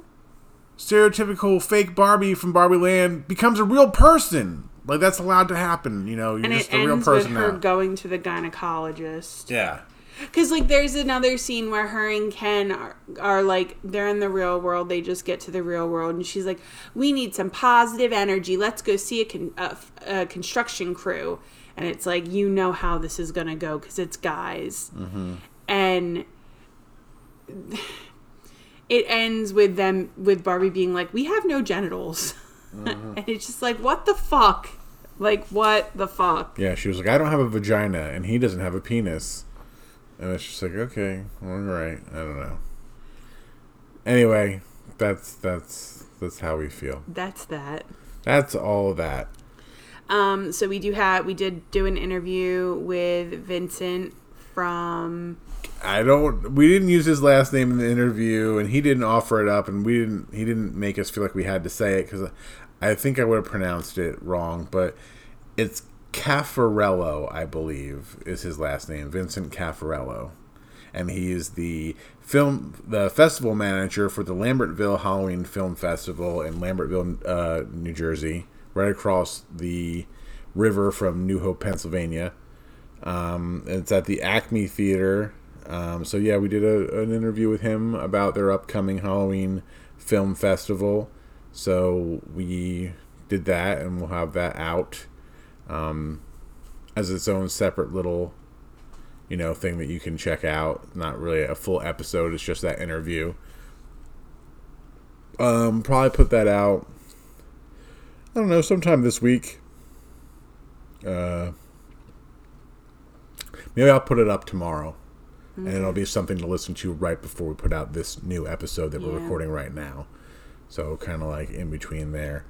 stereotypical fake Barbie from Barbie Land becomes a real person. Like that's allowed to happen, you know. You're and just it a real ends with person her now. going to the gynecologist. yeah. Because like, there's another scene where her and Ken are, are like, they're in the real world. They just get to the real world, and she's like, "We need some positive energy. Let's go see a, con- a, a construction crew." And it's like, you know how this is gonna go because it's guys, mm-hmm. and it ends with them with Barbie being like, "We have no genitals," mm-hmm. and it's just like, what the fuck? Like, what the fuck? Yeah, she was like, I don't have a vagina, and he doesn't have a penis. And it's just like, okay, all right, I don't know. Anyway, that's that's that's how we feel. That's that. That's all of that. Um, so we do have we did do an interview with Vincent from I don't. We didn't use his last name in the interview, and he didn't offer it up, and we didn't. He didn't make us feel like we had to say it because I think I would have pronounced it wrong, but it's Caffarello, I believe, is his last name, Vincent Caffarello, and he is the film, the festival manager for the Lambertville Halloween Film Festival in Lambertville, uh, New Jersey, right across the river from New Hope, Pennsylvania. Um, it's at the Acme Theater. Um, so yeah, we did a, an interview with him about their upcoming Halloween film festival. So we did that, and we'll have that out um, as its own separate little, you know, thing that you can check out. Not really a full episode; it's just that interview. Um, probably put that out. I don't know, sometime this week. Uh, maybe I'll put it up tomorrow, and it'll be something to listen to right before we put out this new episode that we're recording right now. So kind of like in between there.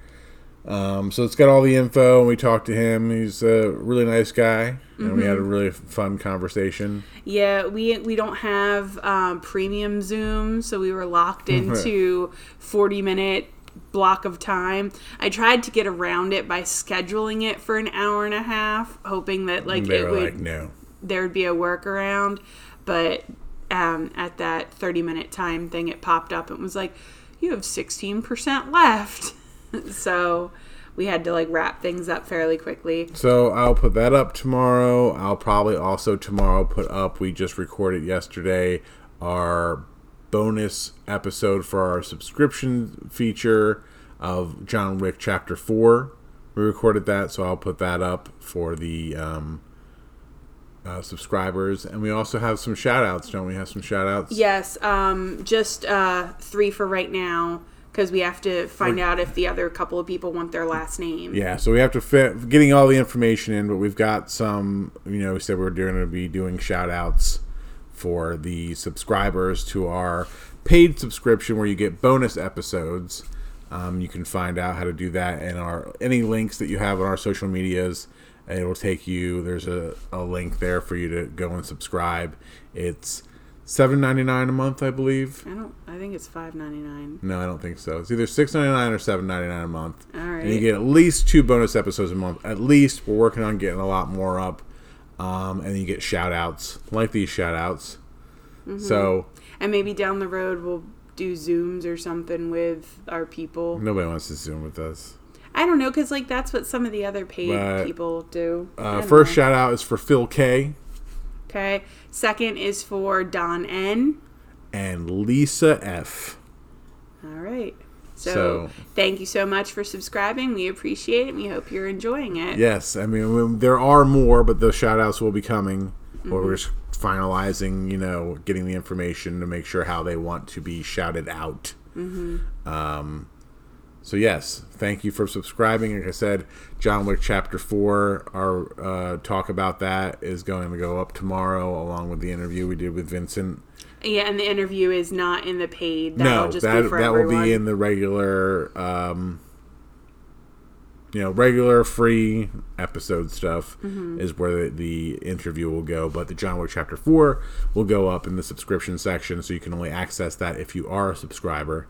Um, so it's got all the info, and we talked to him. He's a really nice guy, and we had a really fun conversation. yeah we we don't have um, premium Zoom, so we were locked into forty minute block of time. I tried to get around it by scheduling it for an hour and a half, hoping that like they it would like, "No." there would be a workaround, but um, at that 30 minute time thing, it popped up and was like, you have 16% left. so we had to like wrap things up fairly quickly. So I'll put that up tomorrow. I'll probably also tomorrow put up. We just recorded yesterday our bonus episode for our subscription feature of John Wick Chapter 4. We recorded that, so I'll put that up for the um, uh, subscribers. And we also have some shout outs, don't we? Have some shout outs? Yes, um, just uh, three for right now because we have to find out if the other couple of people want their last name. Yeah, so we have to fit getting all the information in, but we've got some, you know, we said we're going to be doing shout outs for the subscribers to our paid subscription where you get bonus episodes. Um, you can find out how to do that and our any links that you have on our social medias. It will take you. There's a, a link there for you to go and subscribe. It's seven ninety nine a month, I believe. I don't. I think it's five ninety nine. No, I don't think so. It's either six ninety nine or seven ninety nine a month. All right. And you get at least two bonus episodes a month. At least we're working on getting a lot more up. Um, and you get shout outs like these shout outs. Mm-hmm. So And maybe down the road we'll do zooms or something with our people. nobody wants to zoom with us. I don't know because like that's what some of the other paid But, people do. Uh, first know. shout out is for Phil K Okay. Second is for Don N. and Lisa F. All right. So, So- thank you so much for subscribing. We appreciate it. We hope you're enjoying it. Yes, I mean there are more, but those shout outs will be coming. Or we're just finalizing, you know, getting the information to make sure how they want to be shouted out. Um, so yes, thank you for subscribing. Like I said, John Wick Chapter Four, our uh, talk about that is going to go up tomorrow, along with the interview we did with Vincent. Yeah, and the interview is not in the paid. That'll no, just that be for that will everyone. be in the regular, um, you know, regular free episode stuff Mm-hmm. is where the, the interview will go. But the John Wick Chapter Four will go up in the subscription section, so you can only access that if you are a subscriber.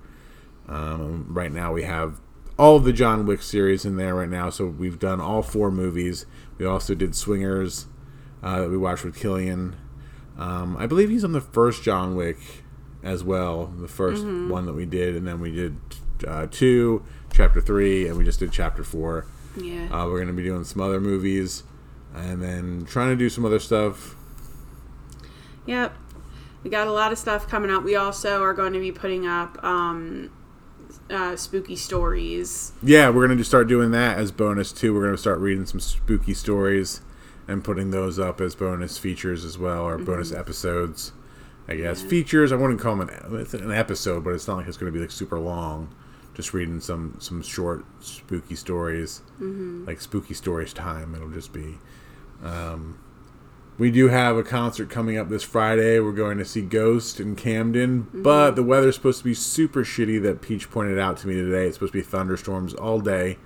Um, right now, we have all of the John Wick series in there right now. So we've done all four movies. We also did Swingers uh, that we watched with Killian. Um, I believe he's on the first John Wick as well, the 1st one that we did, and then we did uh, two, chapter three, and we just did chapter four. yeah. Uh, we're going to be doing some other movies, and then trying to do some other stuff. Yep. We got a lot of stuff coming up. We also are going to be putting up um, uh, spooky stories. Yeah, we're going to start doing that as bonus too. We're going to start reading some spooky stories and putting those up as bonus features as well, or bonus episodes. I guess features. I wouldn't call them an, an episode, but it's not like it's going to be like super long. Just reading some some short spooky stories, like spooky stories time. It'll just be. Um, we do have a concert coming up this Friday. We're going to see Ghost in Camden, but the weather's supposed to be super shitty. That Peach pointed out to me today. It's supposed to be thunderstorms all day.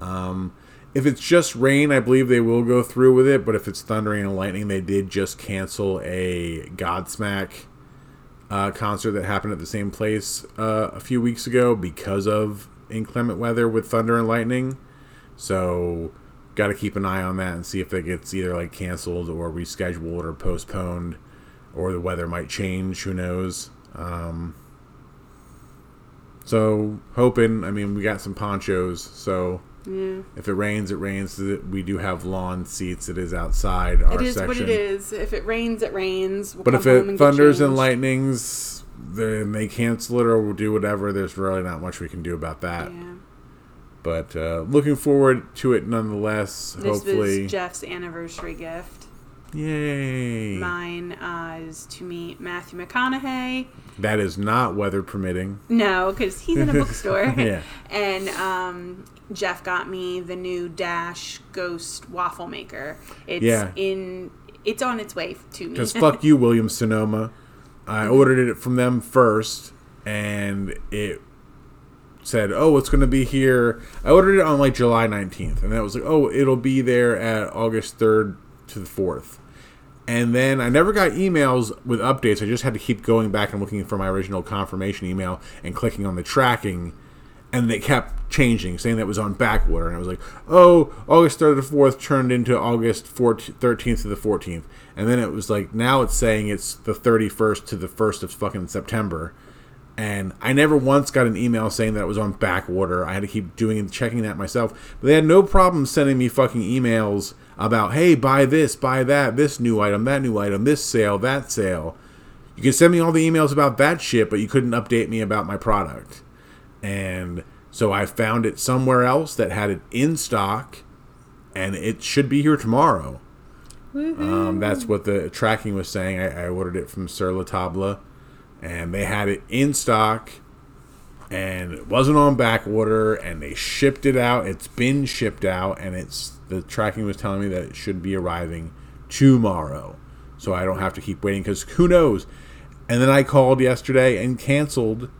Um, if it's just rain, I believe they will go through with it. But if it's thundering and lightning, they did just cancel a Godsmack uh, concert that happened at the same place uh, a few weeks ago because of inclement weather with thunder and lightning. So, got to keep an eye on that and see if it gets either like canceled or rescheduled or postponed, or the weather might change. Who knows? Um, so, hoping. I mean, we got some ponchos, so Yeah. if it rains, it rains. We do have lawn seats. It is outside our It is section. what it is. If it rains, it rains. We'll But if it and thunders and lightnings, then they cancel it or we'll do whatever. There's really not much we can do about that. Yeah. But uh, looking forward to it nonetheless. Hopefully this hopefully, was Jeff's anniversary gift. yay! Mine uh, is to meet Matthew McConaughey. That is not weather permitting. No, because he's in a bookstore. Yeah. And um, Jeff got me the new Dash Ghost waffle maker. It's Yeah. in. It's on its way to me. Because fuck you, William Sonoma. I ordered it from them first, and it said, "Oh, it's going to be here." I ordered it on like July nineteenth, and that was like, "Oh, it'll be there at August third to the 4th. And then I never got emails with updates. I just had to keep going back and looking for my original confirmation email and clicking on the tracking, and they kept changing, saying that was on back order. And I was like, "Oh, August third to the fourth turned into August thirteenth to the fourteenth." And then it was like, now it's saying it's the thirty first to the first of fucking September. And I never once got an email saying that it was on back order. I had to keep doing and checking that myself. But they had no problem sending me fucking emails about, hey, buy this, buy that, this new item, that new item, this sale, that sale. you can send me all the emails about that shit, but you couldn't update me about my product. And so I found it somewhere else that had it in stock, and it should be here tomorrow. Um, that's what the tracking was saying. I, I ordered it from Sur La Table, and they had it in stock, and it wasn't on back order, and they shipped it out. It's been shipped out, and it's the tracking was telling me that it should be arriving tomorrow, so I don't have to keep waiting because who knows. And then I called yesterday and canceled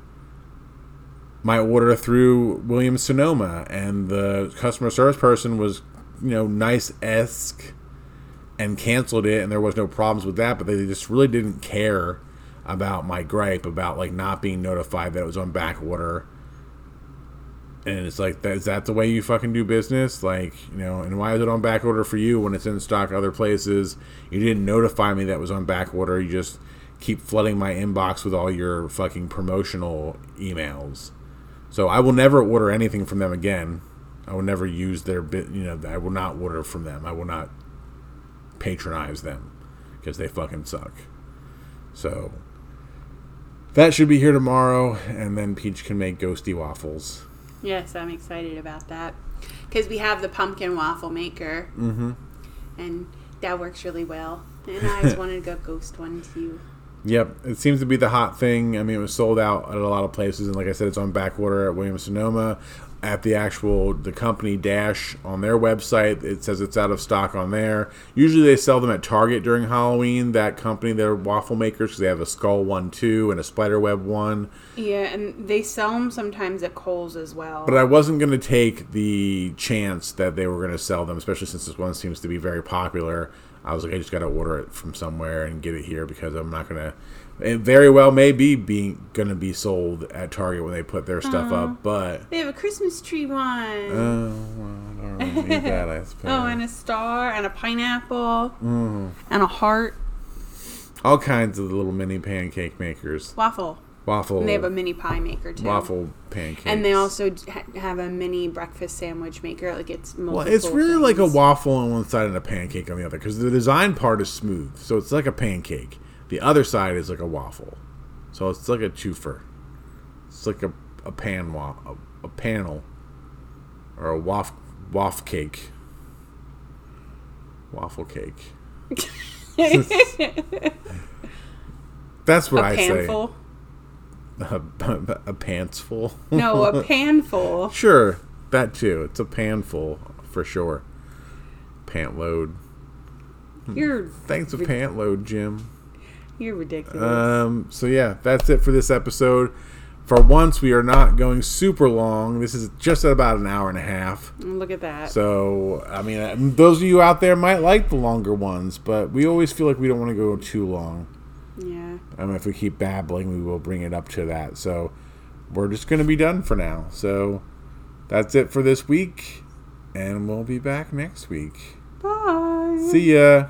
my order through Williams Sonoma, and the customer service person was, you know, nice esque and canceled it, and there was no problems with that. But they just really didn't care about my gripe about like not being notified that it was on back order. And it's like, is that the way you fucking do business? Like, you know, and why is it on back order for you when it's in stock other places? You didn't notify me that was on back order. You just keep flooding my inbox with all your fucking promotional emails. So I will never order anything from them again. I will never use their bit. You know, I will not order from them. I will not patronize them because they fucking suck. So that should be here tomorrow, and then Peach can make ghosty waffles. Yes, I'm excited about that because we have the pumpkin waffle maker, mm-hmm. and that works really well. And I just wanted to go ghost one too. Yep, it seems to be the hot thing. I mean, it was sold out at a lot of places, and like I said, it's on back order at Williams Sonoma. At the actual the company dash on their website, it says it's out of stock on there. Usually, they sell them at Target during Halloween. That company, they're waffle makers because they have a skull one too and a spider web one. Yeah, and they sell them sometimes at Kohl's as well. But I wasn't going to take the chance that they were going to sell them, especially since this one seems to be very popular. I was like, I just got to order it from somewhere and get it here because I'm not going to. It very well may be being going to be sold at Target when they put their stuff up, but they have a Christmas tree one. oh, well, I don't really that. I oh, and a star, and a pineapple, Mm-hmm. and a heart all kinds of little mini pancake makers, waffle. waffle, And they have a mini pie maker too. waffle pancakes, And they also ha- have a mini breakfast sandwich maker. Like it's multiple Well, it's really like a waffle on one side and a pancake on the other because the design part is smooth, so it's like a pancake. The other side is like a waffle, so it's like a twofer. It's like a, a pan wa- a, a panel or a waff waff cake, waffle cake. That's what a I panful. say. A, a pants full. No, a panful. Sure, that too. It's a panful for sure. Pant load. You're Thanks for pant load, Jim. You're ridiculous. Um, so yeah, that's it for this episode. For once, we are not going super long. This is just at about an hour and a half. Look at that. So, I mean, uh, those of you out there might like the longer ones, but we always feel like we don't want to go too long. yeah. I mean, if we keep babbling, we will bring it up to that. So, we're just going to be done for now. So, that's it for this week, and we'll be back next week. Bye. See ya.